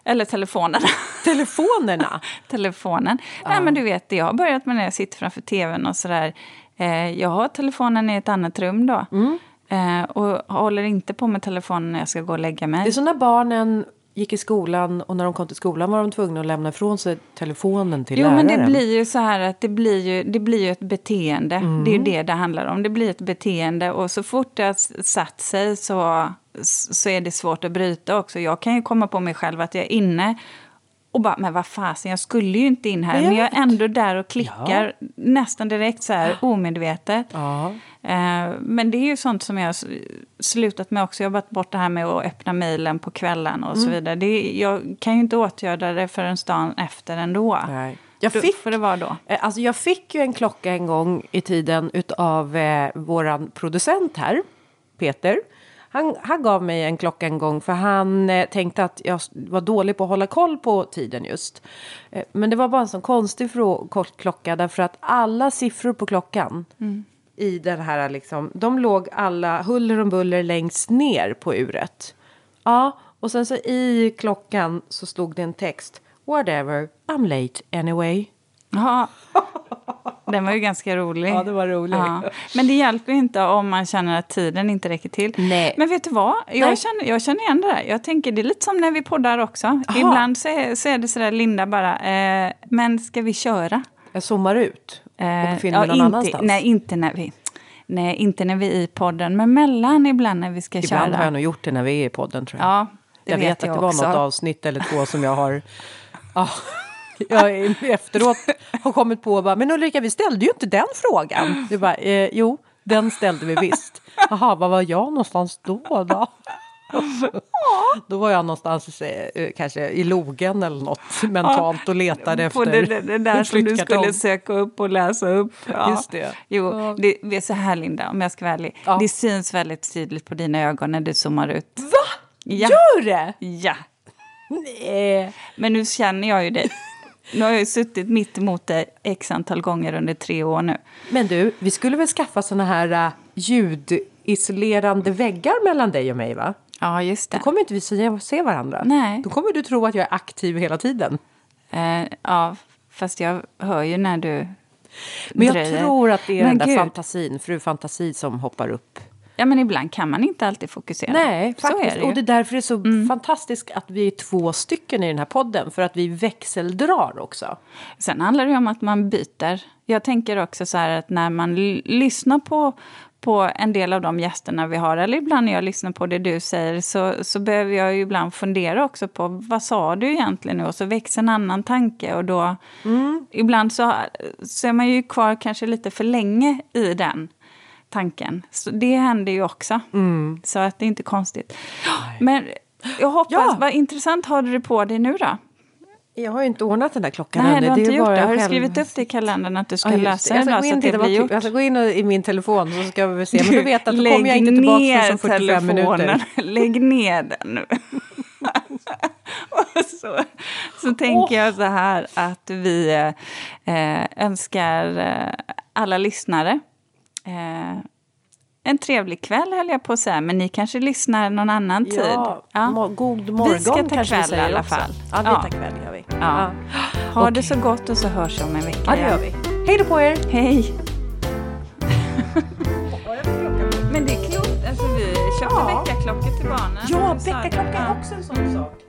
Eller telefonerna. Telefonerna! telefonen. Nej, men du vet, jag har börjat med när jag sitter framför tvn och sådär. Eh, jag har telefonen i ett annat rum då. Mm. Eh, och håller inte på med telefonen när jag ska gå och lägga mig. Det är som när barnen gick i skolan och när de kom till skolan var de tvungna att lämna ifrån sig telefonen till Jo, läraren. men det blir ju så här att det blir ju, det blir ju ett beteende. Mm. Det är ju det det handlar om. Det blir ett beteende och så fort det har satt sig så, så är det svårt att bryta också. Jag kan ju komma på mig själv att jag är inne och bara, men vad fasen, jag skulle ju inte in här. Jag Men jag är ändå där och klickar nästan direkt så här omedvetet. Ja. Eh, Men det är ju sånt som jag har slutat med också. Jag har jobbat bort det här med att öppna mejlen på kvällen och så Mm. vidare. Det jag kan ju inte åtgärda det förrän dagen efter ändå. Nej. Jag fick, får det vara då. eh, alltså jag fick ju en klocka en gång i tiden utav eh, våran producent här, Peter. Han, han gav mig en klocka en gång för han eh, tänkte att jag var dålig på att hålla koll på tiden just. Eh, men det var bara en sån konstig kort klocka därför att alla siffror på klockan i den här liksom, de låg alla huller om buller längst ner på uret. Ja, och sen så i klockan så stod det en text. Whatever, I'm late anyway. Ja. Den var ju ganska rolig. Ja, det var rolig. Men det hjälper inte om man känner att tiden inte räcker till. Nej. Men vet du vad? Nej. Jag känner, jag känner igen det där. Jag tänker det är lite som när vi poddar också. Ibland så är, så är det sådär Linda bara, eh, men ska vi köra? Jag zoomar ut och Eh, befinner mig någon inte, annanstans. Nej, inte när vi... Nej, inte när vi är i podden, men mellan ibland när vi ska Ibland köra. har jag nog gjort det när vi är i podden tror jag. Ja, det jag vet, jag att det var också. något avsnitt eller två som jag har... Ja, jag efteråt har kommit på bara, men Ulrika vi ställde ju inte den frågan. Du bara, eh, jo, den ställde vi visst. Jaha, var var jag någonstans då? då? Då var jag någonstans eh, kanske i logen eller något mentalt och letade På efter det, det, där som du skulle söka upp och läsa upp. Ja. Just det. Jo, Ja. det, det är så här Linda, om jag ska vara ärlig. Ja. Det syns väldigt tydligt på dina ögon när du zoomar ut. Va? Ja. Gör det? Ja, Nej. men nu känner jag ju dig. Nu har jag ju suttit mitt emot dig x antal gånger under tre år nu. Men du, vi skulle väl skaffa såna här uh, ljudisolerande väggar mellan dig och mig va? Ja, just det. Då kommer inte vi se, varandra. Nej. Då kommer du tro att jag är aktiv hela tiden. Eh, ja, fast jag hör ju när du Men jag dröjer. tror att det är Men den där gud. fantasin, fru fantasi som hoppar upp. Ja, men ibland kan man inte alltid fokusera. Nej, så faktiskt. är det. Mm. och det är därför det är så fantastiskt att vi är två stycken i den här podden. För att vi växeldrar också. Sen handlar det om att man byter. Jag tänker också så här att när man lyssnar på, på en del av de gästerna vi har, eller ibland när jag lyssnar på det du säger, så, så behöver jag ju ibland fundera också på vad sa du egentligen nu? Och så växer en annan tanke och då... Ibland så, så är man ju kvar kanske lite för länge i den tanken. Så det händer ju också. Så att det är inte konstigt. Men jag hoppas, Ja. vad intressant har du det på dig nu då? Jag har ju inte ordnat den där klockan Nej, ännu. du har inte gjort det. jag Har du skrivit upp det i kalendern att du ska Ja, det. det Jag ska gå så att det gjort? Jag ska gå in i min telefon så ska vi se. Men du vet att då kommer jag inte tillbaka förrän om 45 minuter. telefonen. Lägg ner den nu. Och så, så tänker jag så här att vi eh, önskar eh, alla lyssnare eh, en trevlig kväll höll jag på att säga, men ni kanske lyssnar någon annan tid. Ja, god Vi morgon ska ta kanske vi kväll i säger alla också. fall. Ja, vi Ja. tar kväll gör vi. Ja. Ha Okej. det så gott och så hörs vi om en vecka Ja, det gör vi. Hej då på er! Hej! Men det är klokt, alltså vi köper Ja. väckarklockor till barnen. Ja, Så sa du. väckarklocka är Ja. också en sån sak.